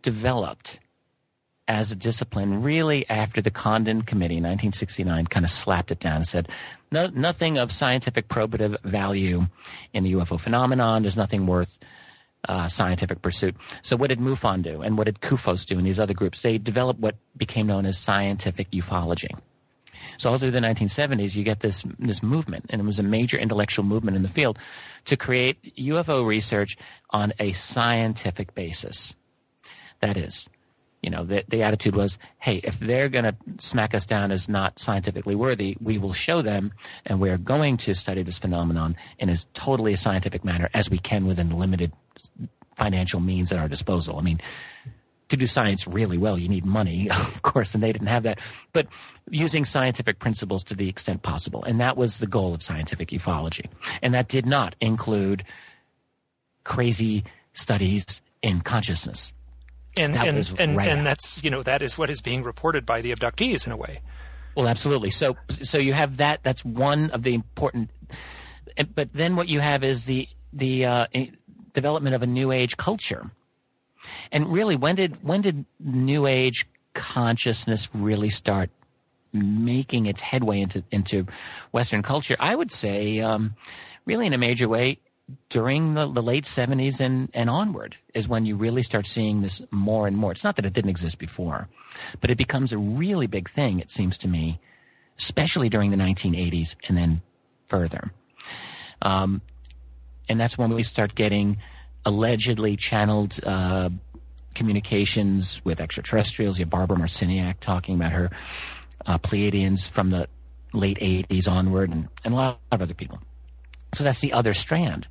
developed as a discipline really after the Condon Committee in 1969 kind of slapped it down and said, no, nothing of scientific probative value in the UFO phenomenon. There's nothing worth uh, scientific pursuit. So what did MUFON do, and what did CUFOS do, and these other groups? They developed what became known as scientific ufology. So all through the 1970s, you get this this movement, and it was a major intellectual movement in the field to create UFO research on a scientific basis. That is, you know, the, the attitude was, hey, if they're going to smack us down as not scientifically worthy, we will show them, and we're going to study this phenomenon in as totally a scientific manner as we can within limited financial means at our disposal. I mean, to do science really well, you need money, of course, and they didn't have that. But using scientific principles to the extent possible. And that was the goal of scientific ufology. And that did not include crazy studies in consciousness. And, that and, and, right and that's, you know, that is what is being reported by the abductees in a way. Well, absolutely. So, so you have that. That's one of the important. But then what you have is the the uh, development of a new age culture. And really, when did when did new age consciousness really start making its headway into into Western culture? I would say, um, really, in a major way, during the, the late seventies and and onward is when you really start seeing this more and more. It's not that it didn't exist before, but it becomes a really big thing. It seems to me, especially during the nineteen eighties and then further. Um, and that's when we start getting allegedly channeled uh, communications with extraterrestrials. You have Barbara Marciniak talking about her uh, Pleiadians from the late 80s onward, and, and a lot of other people. So that's the other strand.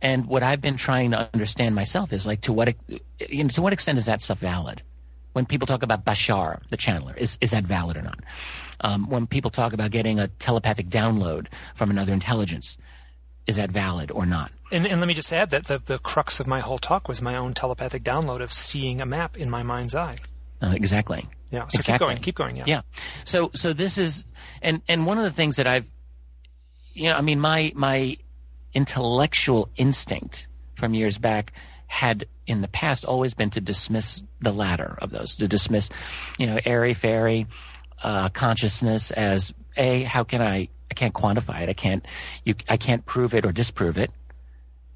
And what I've been trying to understand myself is like to what you know to what extent is that stuff valid? When people talk about Bashar, the channeler, is is that valid or not? Um, when people talk about getting a telepathic download from another intelligence, is that valid or not? And, and let me just add that the, the crux of my whole talk was my own telepathic download of seeing a map in my mind's eye. Uh, exactly. Yeah. So exactly. keep going. Keep going. Yeah. Yeah. So so this is and and one of the things that I've you know I mean my my intellectual instinct from years back had in the past always been to dismiss the latter of those to dismiss you know airy fairy uh, consciousness as a how can I I can't quantify it. I can't you I can't prove it or disprove it.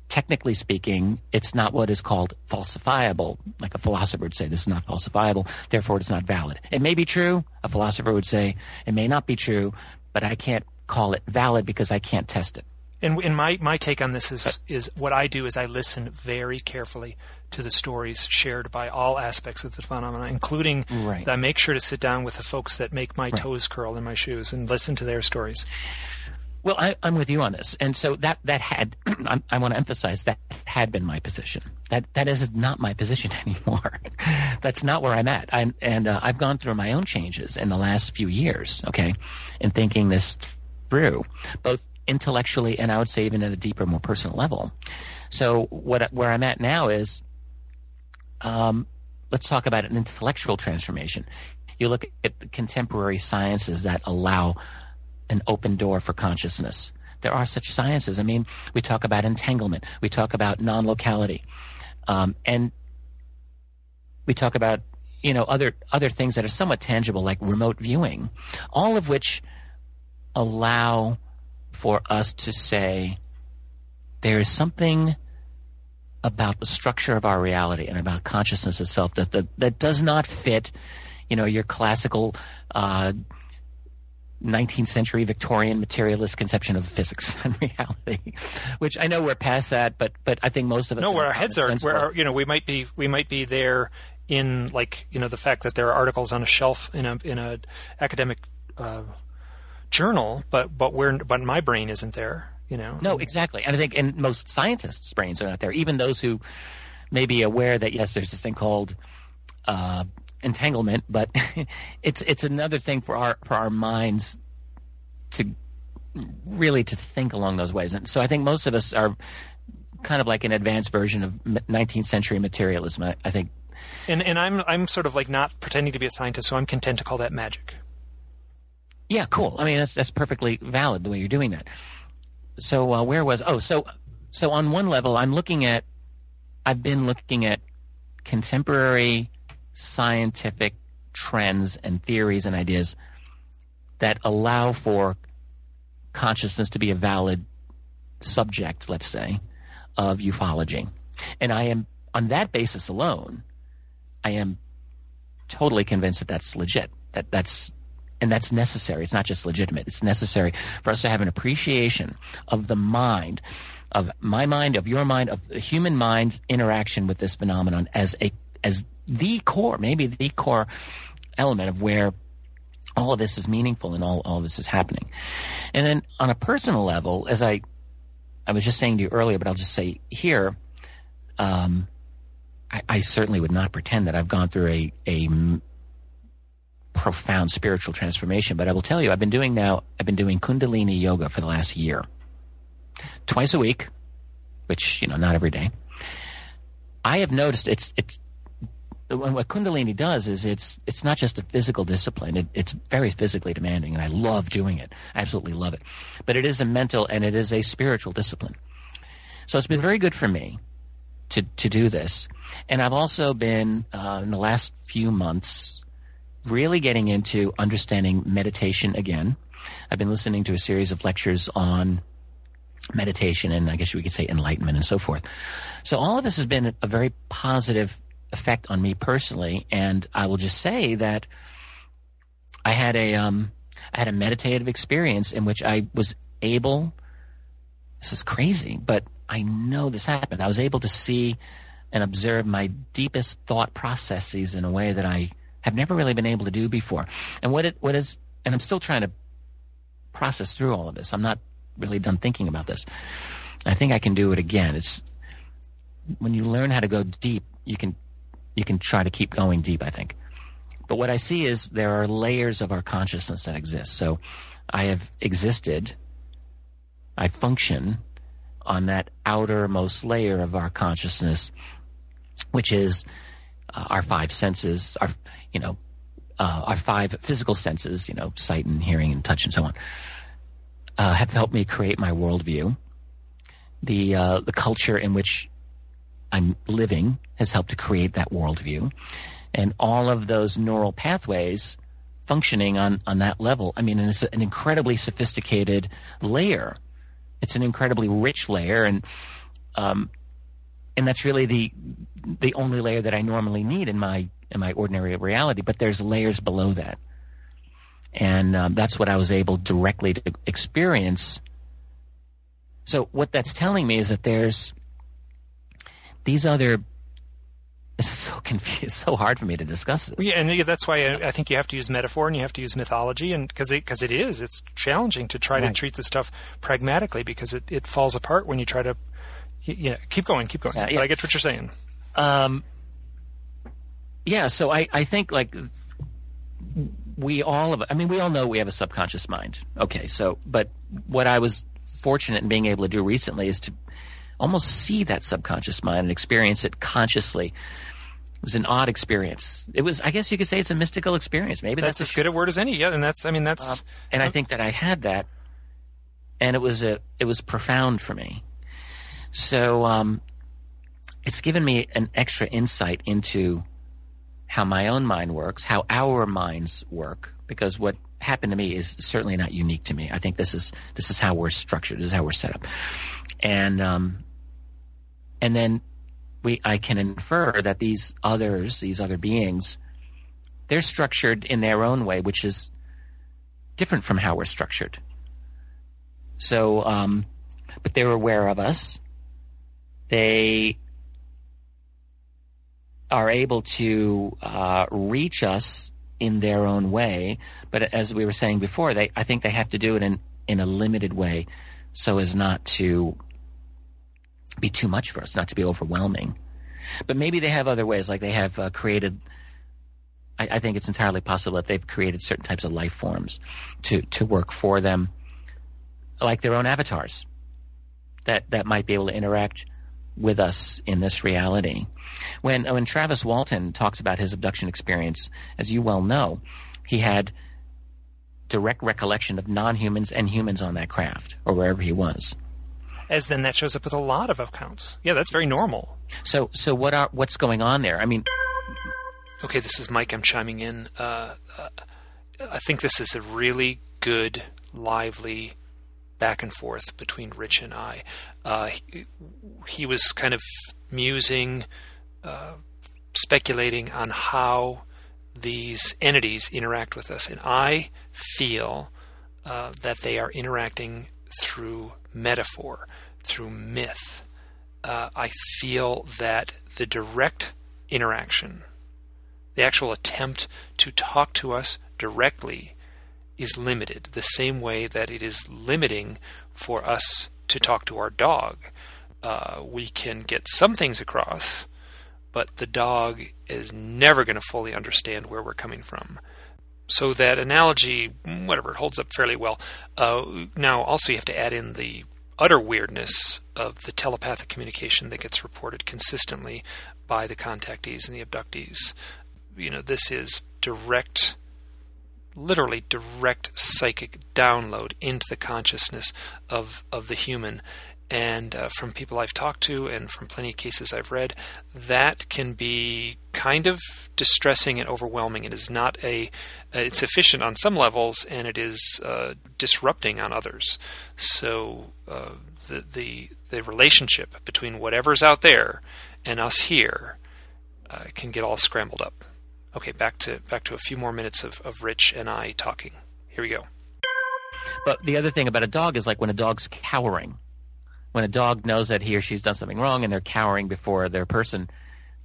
Technically speaking, it's not what is called falsifiable. Like a philosopher would say, this is not falsifiable, therefore it's not valid. It may be true. A philosopher would say, it may not be true, but I can't call it valid because I can't test it. And, and my, my take on this is is what I do is I listen very carefully to the stories shared by all aspects of the phenomena, including Right. I make sure to sit down with the folks that make my Right. toes curl in my shoes and listen to their stories. Well, I, I'm with you on this, and so that that had I, I want to emphasize that had been my position. That that is not my position anymore. That's not where I'm at. I'm, and uh, I've gone through my own changes in the last few years. Okay, in thinking this through, both intellectually and I would say even at a deeper, more personal level. So what where I'm at now is, um, let's talk about an intellectual transformation. You look at the contemporary sciences that allow an open door for consciousness. There are such sciences. I mean, we talk about entanglement, we talk about non locality, um, and we talk about you know other other things that are somewhat tangible, like remote viewing, all of which allow for us to say there is something about the structure of our reality and about consciousness itself that that, that does not fit, you know, your classical. Uh, 19th century Victorian materialist conception of physics and reality, which I know we're past that, but but I think most of us No, where our heads are, where our, you know we might be we might be there in like you know the fact that there are articles on a shelf in a in a academic uh, journal, but but where but my brain isn't there. You know. No, exactly. And I think and most scientists' brains are not there. Even those who may be aware that yes, there's this thing called uh, entanglement, but it's it's another thing for our for our minds to really to think along those ways. And so I think most of us are kind of like an advanced version of 19th century materialism. I, I think And and I'm I'm sort of like not pretending to be a scientist, so I'm content to call that magic. Yeah, cool. I mean, that's that's perfectly valid the way you're doing that. So uh, where was? Oh, so so on one level, I'm looking at. I've been looking at contemporary scientific trends and theories and ideas that allow for consciousness to be a valid subject, let's say, of ufology, and I am on that basis alone. I am totally convinced that that's legit. That that's and that's necessary. It's not just legitimate. It's necessary for us to have an appreciation of the mind, of my mind, of your mind, of the human mind's interaction with this phenomenon as a as the core, maybe the core element of where all of this is meaningful and all, all of this is happening. And then on a personal level, as I I was just saying to you earlier, but I'll just say here, um, I, I certainly would not pretend that I've gone through a, a profound spiritual transformation. But I will tell you, I've been doing now, I've been doing Kundalini yoga for the last year, twice a week, which, you know, not every day. I have noticed it's, it's, what Kundalini does is it's, it's not just a physical discipline. It, it's very physically demanding and I love doing it. I absolutely love it. But it is a mental and it is a spiritual discipline. So it's been very good for me to, to do this. And I've also been, uh, in the last few months, really getting into understanding meditation again. I've been listening to a series of lectures on meditation and I guess we could say enlightenment and so forth. So all of this has been a very positive effect on me personally. And I will just say that I had a, um, I had a meditative experience in which I was able, this is crazy, but I know this happened. I was able to see and observe my deepest thought processes in a way that I have never really been able to do before. And what it what is and I'm still trying to process through all of this. I'm not really done thinking about this. I think I can do it again. It's when you learn how to go deep, you can you can try to keep going deep, I think. But what I see is there are layers of our consciousness that exist. So I have existed, I function on that outermost layer of our consciousness, which is uh, our five senses, our you know, uh, our five physical senses, you know, sight and hearing and touch and so on, uh, have helped me create my worldview. The uh, the culture in which I'm living has helped to create that worldview, and all of those neural pathways functioning on on that level. I mean, it's an incredibly sophisticated layer. It's an incredibly rich layer, and um, and that's really the the only layer that I normally need in my in my ordinary reality. But there's layers below that, and um, that's what I was able directly to experience So what that's telling me is that there's these other. It's so confused, so hard for me to discuss this. Yeah, and that's why I, I think you have to use metaphor and you have to use mythology, and because it, cause it is, it's challenging to try Right. to treat the stuff pragmatically because it, it falls apart when you try to. y- Yeah, keep going, keep going. Yeah, But. I get what you're saying. Um, yeah, so I, I think like we all of I mean we all know we have a subconscious mind. Okay, so but what I was fortunate in being able to do recently is to almost see that subconscious mind and experience it consciously. It was an odd experience. It was I guess you could say it's a mystical experience. Maybe That's that's, as good a word as any. Yeah, and that's I mean that's and I think that I had that, and it was a it was profound for me. So um, it's given me an extra insight into how my own mind works, how our minds work, because what happened to me is certainly not unique to me. I think this is this is how we're structured, this is how we're set up, and um, and then we I can infer that these others, these other beings, they're structured in their own way, which is different from how we're structured. So, um, but they're aware of us. They are able to uh, reach us in their own way, but as we were saying before, they I think they have to do it in in a limited way, so as not to be too much for us, not to be overwhelming. But maybe they have other ways, like they have uh, created I, I think it's entirely possible that they've created certain types of life forms to, to work for them, like their own avatars that, that might be able to interact with us in this reality. When, when Travis Walton talks about his abduction experience, as you well know, he had direct recollection of non humans and humans on that craft or wherever he was. as then that shows up with a lot of accounts. Yeah, that's very normal. So, so what are, what's going on there? I mean, Okay, this is Mike. I'm chiming in. Uh, uh, I think this is a really good, lively back and forth between Rich and I. Uh, he, he was kind of musing, speculating on how these entities interact with us, and I feel uh, that they are interacting through metaphor, through myth. Uh, I feel that the direct interaction the actual attempt to talk to us directly is limited, the same way that it is limiting for us to talk to our dog. Uh, we can get some things across, but the dog is never going to fully understand where we're coming from. So that analogy, whatever, it holds up fairly well. Uh, now, also, you have to add in the utter weirdness of the telepathic communication that gets reported consistently by the contactees and the abductees you know this is direct literally direct psychic download into the consciousness of of the human and uh, from people I've talked to and from plenty of cases I've read that can be kind of distressing and overwhelming it is not a uh, it's efficient on some levels and it is uh, disrupting on others so uh, the the the relationship between whatever's out there and us here uh, can get all scrambled up Okay, back to back to a few more minutes of, of Rich and I talking. Here we go. But the other thing about a dog is like when a dog's cowering, when a dog knows that he or she's done something wrong and they're cowering before their person.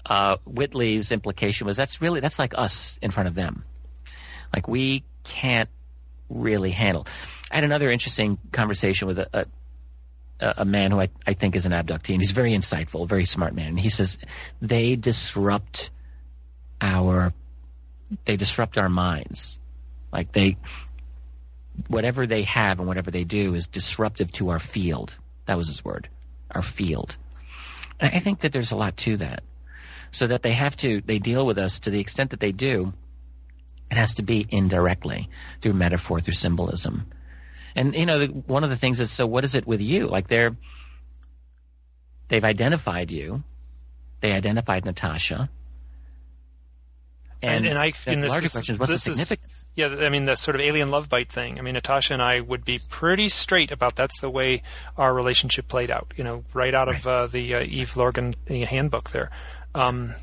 Uh, Whitley's implication was that's really that's like us in front of them. Like we can't really handle. I had another interesting conversation with a, a, a man who I, I think is an abductee, and he's very insightful, very smart man. And he says they disrupt our they disrupt our minds like they whatever they have and whatever they do is disruptive to our field that was his word. Our field. And i think that there's a lot to that. So that they have to they deal with us to the extent that they do it has to be indirectly through metaphor through symbolism. And you know the, one of the things is so what is it with you? Like they're they've identified you. They identified natasha And, and I, the and this larger is- question is what's the this is- significance? yeah, I mean the sort of alien love bite thing. I mean, Natasha and I would be pretty straight about that's the way our relationship played out. You know, right out of uh, the uh, Eve Lorgen uh, handbook there, um,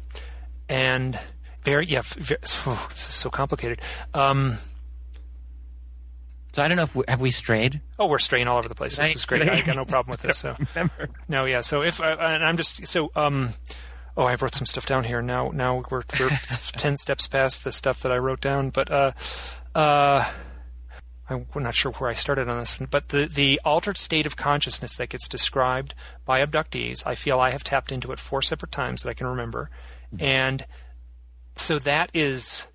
and very yeah, very, this is so complicated. Um, So I don't know if we, have we strayed. Oh, we're straying all over the place. This is great. I got no problem with this. So no, yeah. So if uh, and I'm just so um, oh, I wrote some stuff down here. Now now we're we're ten steps past the stuff that I wrote down, but uh, uh. I'm not sure where I started on this, but the, the altered state of consciousness that gets described by abductees, I feel I have tapped into it four separate times that I can remember. And so that is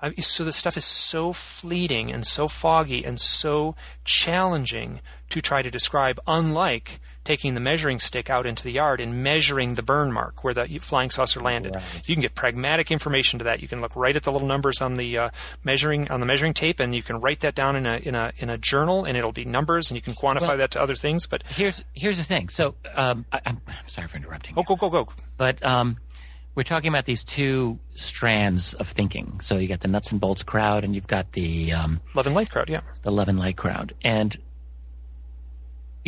I, so the stuff is so fleeting and so foggy and so challenging to try to describe, unlike taking the measuring stick out into the yard and measuring the burn mark where the flying saucer landed. Right. You can get pragmatic information to that. You can look right at the little numbers on the uh, measuring on the measuring tape, and you can write that down in a in a in a journal, and it'll be numbers, and you can quantify well, that to other things. But here's here's the thing. So um, I, am sorry for interrupting. Oh, go go go. But um, we're talking about these two strands of thinking. So you got the nuts and bolts crowd, and you've got the um, love and light crowd. Yeah, the love and light crowd, and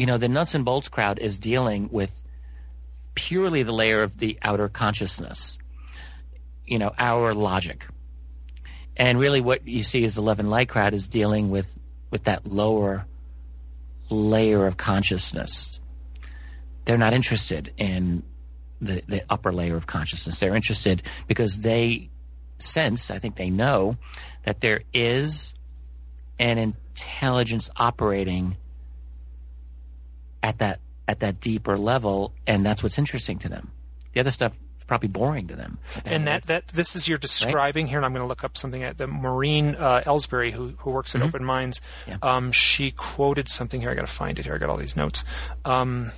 you know the nuts and bolts crowd is dealing with purely the layer of the outer consciousness. You know, our logic, and really what you see is the love and light crowd is dealing with with that lower layer of consciousness. They're not interested in the, the upper layer of consciousness. They're interested because they sense, I think they know, that there is an intelligence operating at that at that deeper level, and that's what's interesting to them. The other stuff is probably boring to them. And that, that this is you're describing right? here, and I'm going to look up something at the Maureen uh, Elsberry, who who works at mm-hmm. Open Minds. Yeah. Um, she quoted something here. I got to find it here. I got all these notes. Um,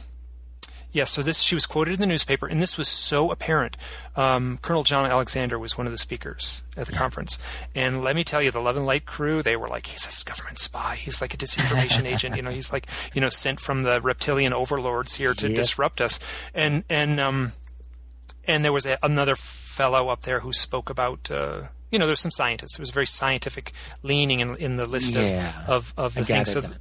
Yes, so this she was quoted in the newspaper, and this was so apparent. Um, Colonel John Alexander was one of the speakers at the yeah. conference, and let me tell you, the Love and Light crew, they were like, he's a government spy, he's like a disinformation agent, you know, he's like, you know, sent from the reptilian overlords here to yep. disrupt us, and and um, and there was a, another fellow up there who spoke about. Uh, you know, there's some scientists. There was a very scientific leaning in, in the list yeah, of, of, of the things. So, right.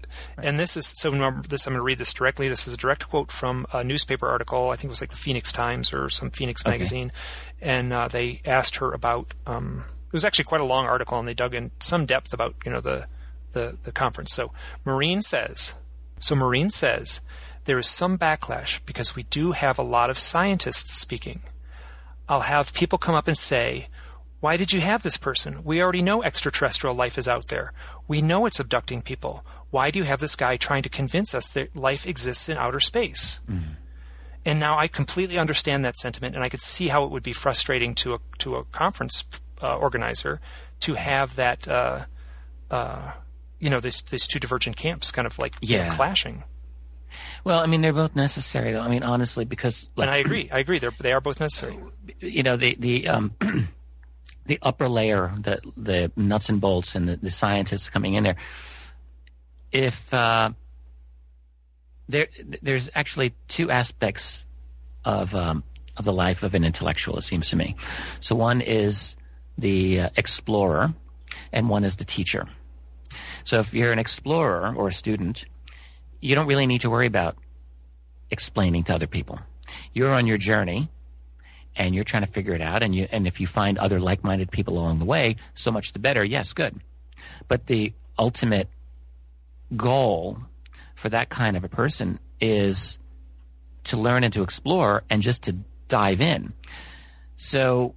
And this is so. This. I'm going to read this directly. This is a direct quote from a newspaper article. I think it was like the Phoenix Times or some Phoenix okay. magazine, and uh, they asked her about. Um, it was actually quite a long article, and they dug in some depth about you know the the, the conference. So Maureen says. So Maureen says there is some backlash because we do have a lot of scientists speaking. I'll have people come up and say, why did you have this person? We already know extraterrestrial life is out there. We know it's abducting people. Why do you have this guy trying to convince us that life exists in outer space? Mm. And now I completely understand that sentiment, and I could see how it would be frustrating to a to a conference uh, organizer to have that, uh, uh, you know, this these two divergent camps kind of like yeah. you know, clashing. Well, I mean, they're both necessary, though. I mean, honestly, because like, and I agree, I agree. They're they are both necessary. You know, the the um, the upper layer, the the nuts and bolts, and the, the scientists coming in there. If uh, there, there's actually two aspects of um, of the life of an intellectual. It seems to me. So one is the uh, explorer, and one is the teacher. So if you're an explorer or a student, you don't really need to worry about explaining to other people. You're on your journey and you're trying to figure it out and you and if you find other like-minded people along the way so much the better. Yes good. But the ultimate goal for that kind of a person is to learn and to explore and just to dive in. So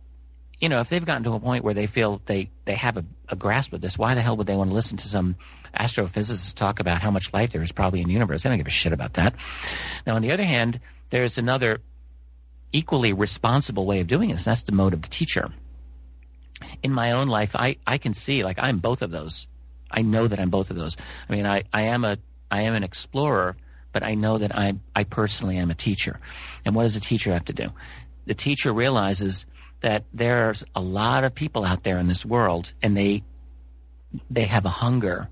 you know if they've gotten to a point where they feel they they have a, a grasp of this why the hell would they want to listen to some astrophysicist talk about how much life there is probably in the universe? They don't give a shit about that. Now on the other hand there's another equally responsible way of doing this. That's the mode of the teacher. In my own life, I, I can see like I'm both of those. I know that I'm both of those. I mean, I, I am a I am an explorer, but I know that I I personally am a teacher. And what does a teacher have to do? The teacher realizes that there's a lot of people out there in this world, and they they have a hunger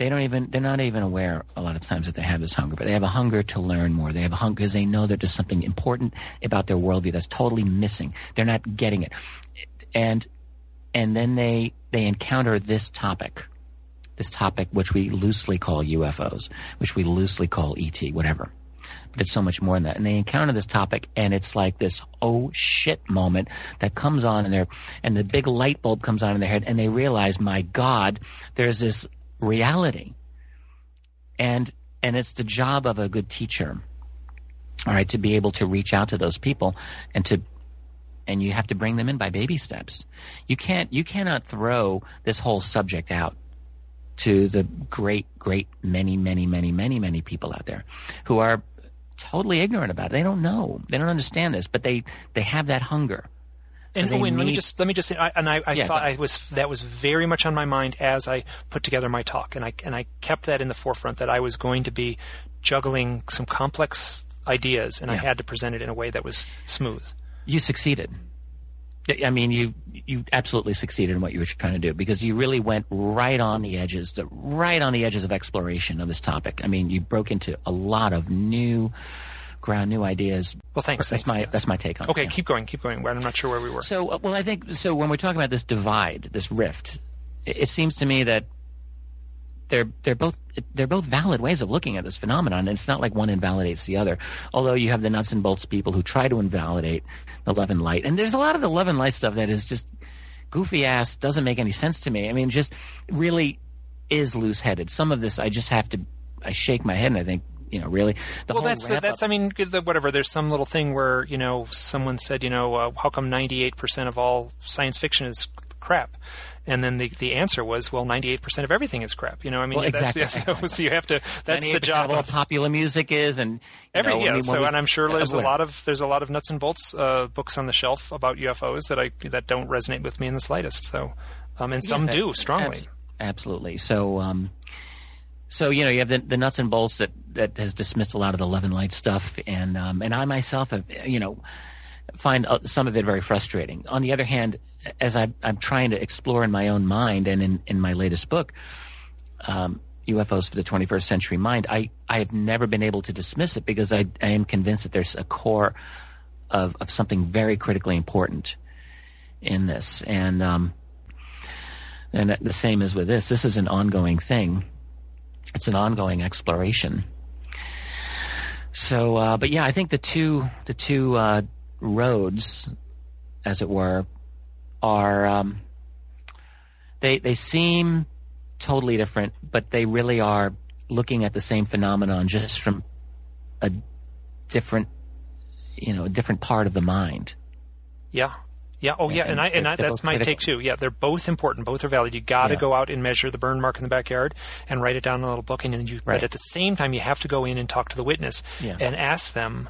they don't even they're not even aware a lot of times that they have this hunger but they have a hunger to learn more. They have a hunger because they know that there's something important about their worldview that's totally missing. They're not getting it. And and then they they encounter this topic this topic which we loosely call ufos which we loosely call et whatever. But it's so much more than that. And they encounter this topic, and it's like this oh shit moment that comes on in there, and the big light bulb comes on in their head, and they realize, my God, there's this reality, and and it's the job of a good teacher, all right, to be able to reach out to those people and to and you have to bring them in by baby steps. You can't you cannot throw this whole subject out to the great, great many, many, many, many, many people out there who are totally ignorant about it. They don't know. They don't understand this, but they they have that hunger. So and Owen, need... let me just let me just say, I, and I, I yeah, thought I was that was very much on my mind as I put together my talk, and I and I kept that in the forefront that I was going to be juggling some complex ideas, and yeah. I had to present it in a way that was smooth. You succeeded. I mean, you you absolutely succeeded in what you were trying to do because you really went right on the edges, the, right on the edges of exploration of this topic. I mean, you broke into a lot of new ground, new ideas. Well, thanks. That's thanks, my that's my take on okay, it. Okay, keep going, keep going. I'm not sure where we were. So, uh, well, I think so. When we're talking about this divide, this rift, it, it seems to me that they're they're both they're both valid ways of looking at this phenomenon. And it's not like one invalidates the other. Although you have the nuts and bolts people who try to invalidate the love and light, and there's a lot of the love and light stuff that is just goofy ass, doesn't make any sense to me. I mean, just really is loose headed. Some of this I just have to I shake my head and I think you know, really. The well, that's that's. I mean, the, whatever. There's some little thing where you know someone said, you know, uh, how come 98% of all science fiction is crap? And then the, the answer was, well, 98% of everything is crap. You know, I mean, well, exactly. that's, so, so, you have to, that's the job of all popular music is and every, know, yeah. Mean, so, we, and I'm sure there's a lot of, there's a lot of nuts and bolts, uh, books on the shelf about UFOs that I, that don't resonate with me in the slightest. So, um, and some yeah, do strongly. Abs- absolutely. So, um, so you know you have the, the nuts and bolts that, that has dismissed a lot of the love and light stuff, and um, and I myself have you know find uh, some of it very frustrating. On the other hand, as I, am trying to explore in my own mind and in, in my latest book, um, UFOs for the 21st Century Mind, I, I have never been able to dismiss it because I, I am convinced that there's a core of, of something very critically important in this. And, um, and the same is with this. This is an ongoing thing. It's an ongoing exploration. So, uh, but yeah, I think the two, the two, uh, roads, as it were, are um, they they seem totally different, but they really are looking at the same phenomenon just from a different, you know, a different part of the mind. Yeah. Yeah. Oh, yeah. And, and I and I, that's my critical. take too. Yeah, they're both important. Both are valid. You got to yeah. go out and measure the burn mark in the backyard and write it down in a little book. And then you, right. but at the same time, you have to go in and talk to the witness yeah. and ask them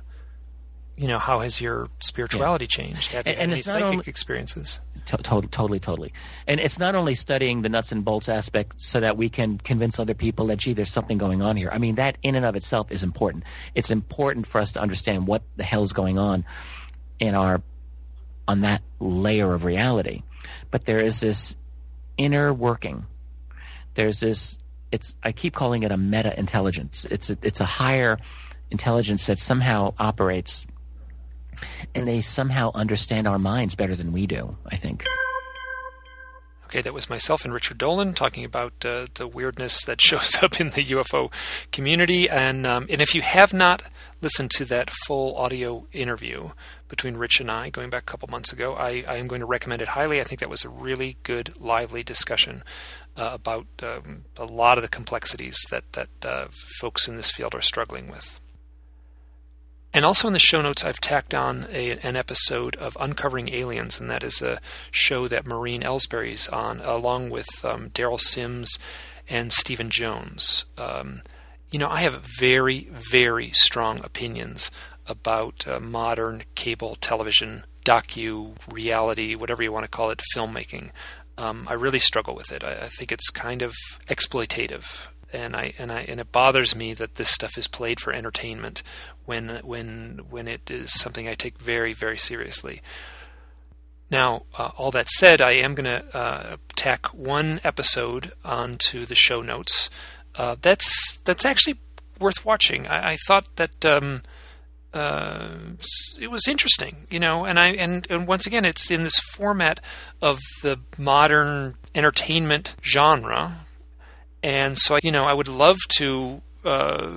you know, how has your spirituality yeah. changed? Have you and, and any psychic only, experiences? To, to, totally, totally. And it's not only studying the nuts and bolts aspect so that we can convince other people that, gee, there's something going on here. I mean, that in and of itself is important. It's important for us to understand what the hell is going on in our, on that layer of reality. But there is this inner working. There's this, it's, I keep calling it a meta intelligence. It's a, it's a higher intelligence that somehow operates and they somehow understand our minds better than we do, I think. Okay, that was myself and Richard Dolan talking about uh, the weirdness that shows up in the UFO community. And um, and if you have not listened to that full audio interview between Rich and I, going back a couple months ago, I, I am going to recommend it highly. I think that was a really good, lively discussion uh, about um, a lot of the complexities that that uh, folks in this field are struggling with. And also in the show notes, I've tacked on a, an episode of Uncovering Aliens, and that is a show that Maureen Elsberry's on, along with um, Derrel Sims and Stephen Jones. Um, you know, I have very, very strong opinions about uh, modern cable television, docu, reality, whatever you want to call it, filmmaking. Um, I really struggle with it. I, I think it's kind of exploitative and I and I and it bothers me that this stuff is played for entertainment when when when it is something I take very very seriously. Now, uh, all that said, I am going to uh, tack one episode onto the show notes. Uh, that's that's actually worth watching. I, I thought that um, uh, it was interesting, you know, and I and, and once again, it's in this format of the modern entertainment genre, and so you know, I would love to uh,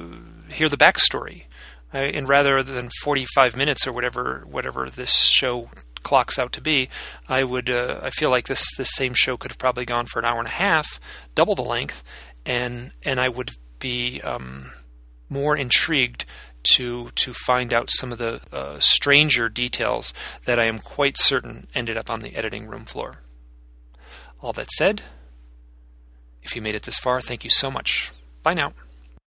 hear the backstory I, and rather than 45 minutes or whatever whatever this show clocks out to be, I would uh, I feel like this this same show could have probably gone for an hour and a half, double the length, and and I would be um, more intrigued to to find out some of the uh, stranger details that I am quite certain ended up on the editing room floor. All that said, if you made it this far, thank you so much. Bye now.